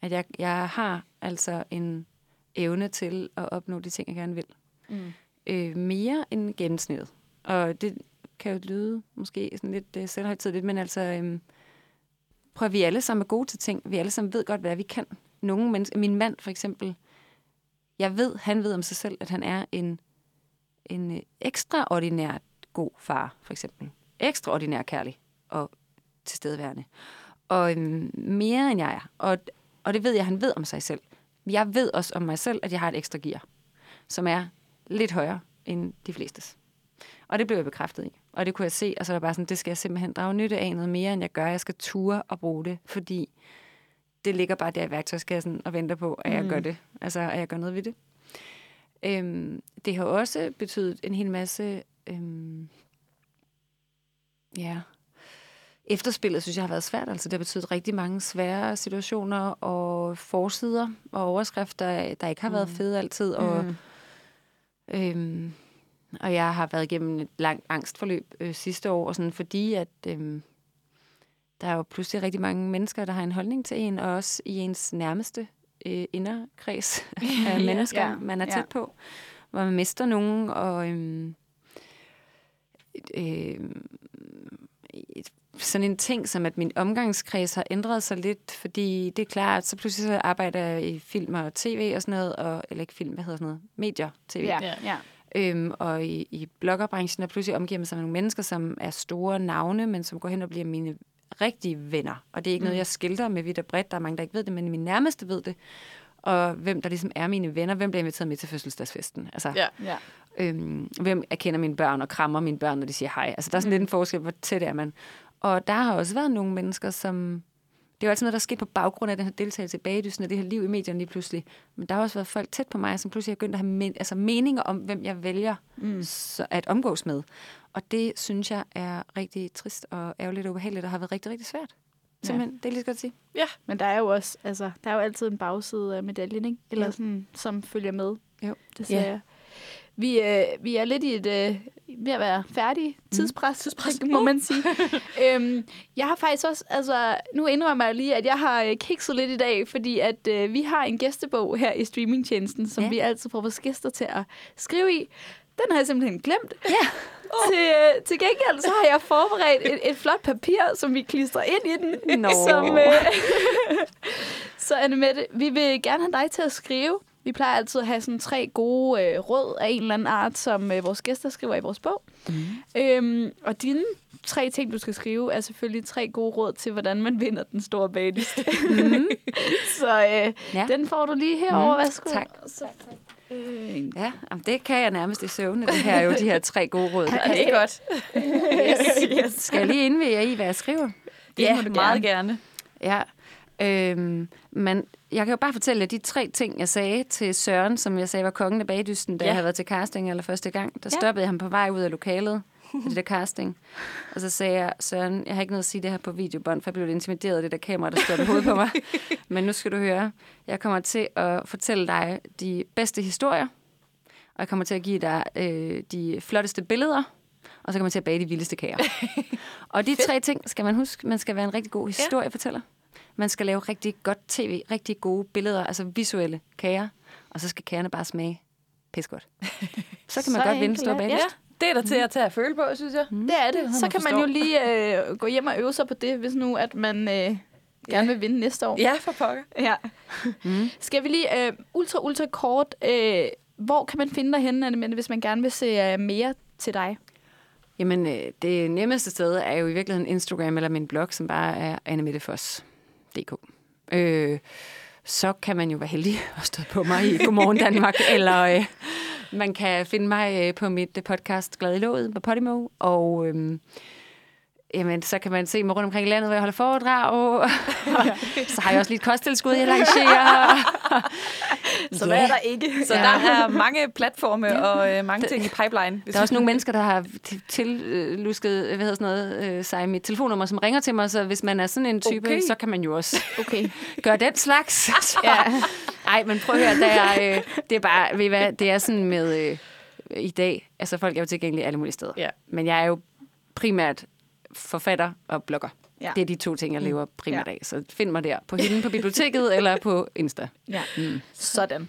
at jeg, jeg har altså en evne til at opnå de ting, jeg gerne vil. Mm. Øh, mere end gennemsnittet. Og det kan jo lyde måske sådan lidt uh, selvhøjtidligt, men altså... Øhm, Prøv at vi alle sammen er gode til ting. Vi alle sammen ved godt, hvad vi kan. Nogle mennesker, min mand for eksempel, jeg ved, han ved om sig selv, at han er en, en øh, ekstraordinær ekstraordinært god far, for eksempel. Ekstraordinær kærlig og tilstedeværende. Og øhm, mere end jeg er. Og, og det ved jeg, han ved om sig selv. Jeg ved også om mig selv, at jeg har et ekstra gear, som er lidt højere end de flestes. Og det blev jeg bekræftet i. Og det kunne jeg se, og så var bare sådan, det skal jeg simpelthen drage nytte af noget mere, end jeg gør. Jeg skal ture og bruge det, fordi det ligger bare der i værktøjskassen og venter på, at jeg mm. gør det. Altså, at jeg gør noget ved det. Øhm, det har også betydet en hel masse... Øhm, ja, efterspillet synes jeg har været svært. Altså, det har betydet rigtig mange svære situationer og forsider og overskrifter, der ikke har været mm. fede altid. Og, mm. øhm, og jeg har været igennem et langt angstforløb øh, sidste år, og sådan, fordi at øh, der er jo pludselig rigtig mange mennesker, der har en holdning til en, og også i ens nærmeste øh, inderkreds af mennesker, ja, man er tæt ja. på, hvor man mister nogen, og øh, øh, sådan en ting som, at min omgangskreds har ændret sig lidt, fordi det er klart, så pludselig så arbejder jeg i film og tv og sådan noget, og, eller ikke film, hvad hedder sådan noget, medier, tv. Ja, ja. Øhm, og i, i bloggerbranchen er pludselig omgivet med sig nogle mennesker, som er store navne, men som går hen og bliver mine rigtige venner. Og det er ikke mm. noget, jeg skilter med vidt og bredt. Der er mange, der ikke ved det, men mine nærmeste ved det. Og hvem der ligesom er mine venner, hvem bliver inviteret med til fødselsdagsfesten. Altså, ja, ja. Øhm, hvem erkender mine børn og krammer mine børn, når de siger hej. Altså, der er sådan mm. lidt en forskel, hvor tæt er man. Og der har også været nogle mennesker, som det er jo altid noget, der er sket på baggrund af den her deltagelse i bagdysen og det her liv i medierne lige pludselig. Men der har også været folk tæt på mig, som pludselig har begyndt at have men, altså meninger om, hvem jeg vælger mm. så, at omgås med. Og det synes jeg er rigtig trist og ærgerligt og ubehageligt, og har været rigtig, rigtig svært. Simpelthen, ja. det er lige så godt at sige. Ja. Men der er jo også, altså, der er jo altid en bagside af medaljen, ikke? Eller Jo. sådan, som følger med. Jo. Det Ja. ser jeg. Vi, øh, vi er lidt i et, øh, ved at være færdige tidspres, tidspres. må man sige. øhm, jeg har faktisk også, altså, nu indrømmer jeg lige, at jeg har øh, kikset lidt i dag, fordi at øh, vi har en gæstebog her i streamingtjenesten, som Ja. vi altid får vores gæster til at skrive i. Den har jeg simpelthen glemt. Ja. Til, øh, til gengæld så har jeg forberedt et, et flot papir, som vi klistrer ind i den. Nå. Som, øh, så Annemette, vi vil gerne have dig til at skrive. Vi plejer altid at have sådan tre gode øh, råd af en eller anden art, som øh, vores gæster skriver i vores bog. Mm. Øhm, og dine tre ting, du skal skrive, er selvfølgelig tre gode råd til, hvordan man vinder den store bagdyst. Mm. så øh, Ja. den får du lige herover. Mm, Værsgo. tak. Så, øh, Ja, jamen, det kan jeg nærmest i søvne, det her er jo de her tre gode råd. Ja, det er godt. yes, yes. Skal jeg lige indvige jer i, hvad jeg skriver? Ja, må du meget gerne. Ja. Øhm, men jeg kan jo bare fortælle jer de tre ting, jeg sagde til Søren, som jeg sagde var kongen af bagdysten, da Ja. jeg havde været til casting eller første gang. Der stoppede jeg ham på vej ud af lokalet til det der casting. Og så sagde jeg, Søren, jeg har ikke noget at sige det her på videobånd, for jeg blev intimideret af det der kamera, der stod hovedet på mig. Men nu skal du høre, jeg kommer til at fortælle dig de bedste historier, og jeg kommer til at give dig øh, de flotteste billeder, og så kommer jeg til at bage de vildeste kager. og de tre ting skal man huske. Man skal være en rigtig god historiefortæller. Man skal lave rigtig godt tv, rigtig gode billeder, altså visuelle kager, og så skal kagerne bare smage pis godt. Så kan man Så godt vinde enkelt stor er- bag. ja. Det er der til at tage at føle på, synes jeg. Det er det. Så kan man jo lige øh, gå hjem og øve sig på det, hvis nu at man øh, gerne vil vinde næste år. Ja, for pokker. Ja. Mm. Skal vi lige øh, ultra, ultra kort, øh, hvor kan man finde dig henne, Annemette, hvis man gerne vil se øh, mere til dig? Jamen, øh, det nemmeste sted er jo i virkeligheden Instagram eller min blog, som bare er annemettefoss.dk. Øh, så kan man jo være heldig at stå på mig i Godmorgen Danmark, eller øh, man kan finde mig øh, på mit podcast Glad i låget på Podimo, og øh, jamen, så kan man se mig rundt omkring i landet, hvor jeg holder foredrag. så har jeg også lidt kosttilskud, jeg lancerer. Så hvad er der ikke? Så ja. der er mange platforme og øh, mange ting i pipeline. Der er også nogle mennesker, der har tillusket hvad hedder sådan noget, øh, sig mit telefonnummer, som ringer til mig, så hvis man er sådan en type, Okay. så kan man jo også Okay. gøre den slags. Ja. Ej, men prøv at høre, der er, øh, det er bare, ved I hvad, det er sådan med øh, i dag, altså folk er jo tilgængelige alle mulige steder. Ja. Men jeg er jo primært forfatter og blogger. Ja. Det er de to ting, jeg lever primært Ja. af. Så find mig der på hende på biblioteket eller på Insta. Ja. Mm. Sådan.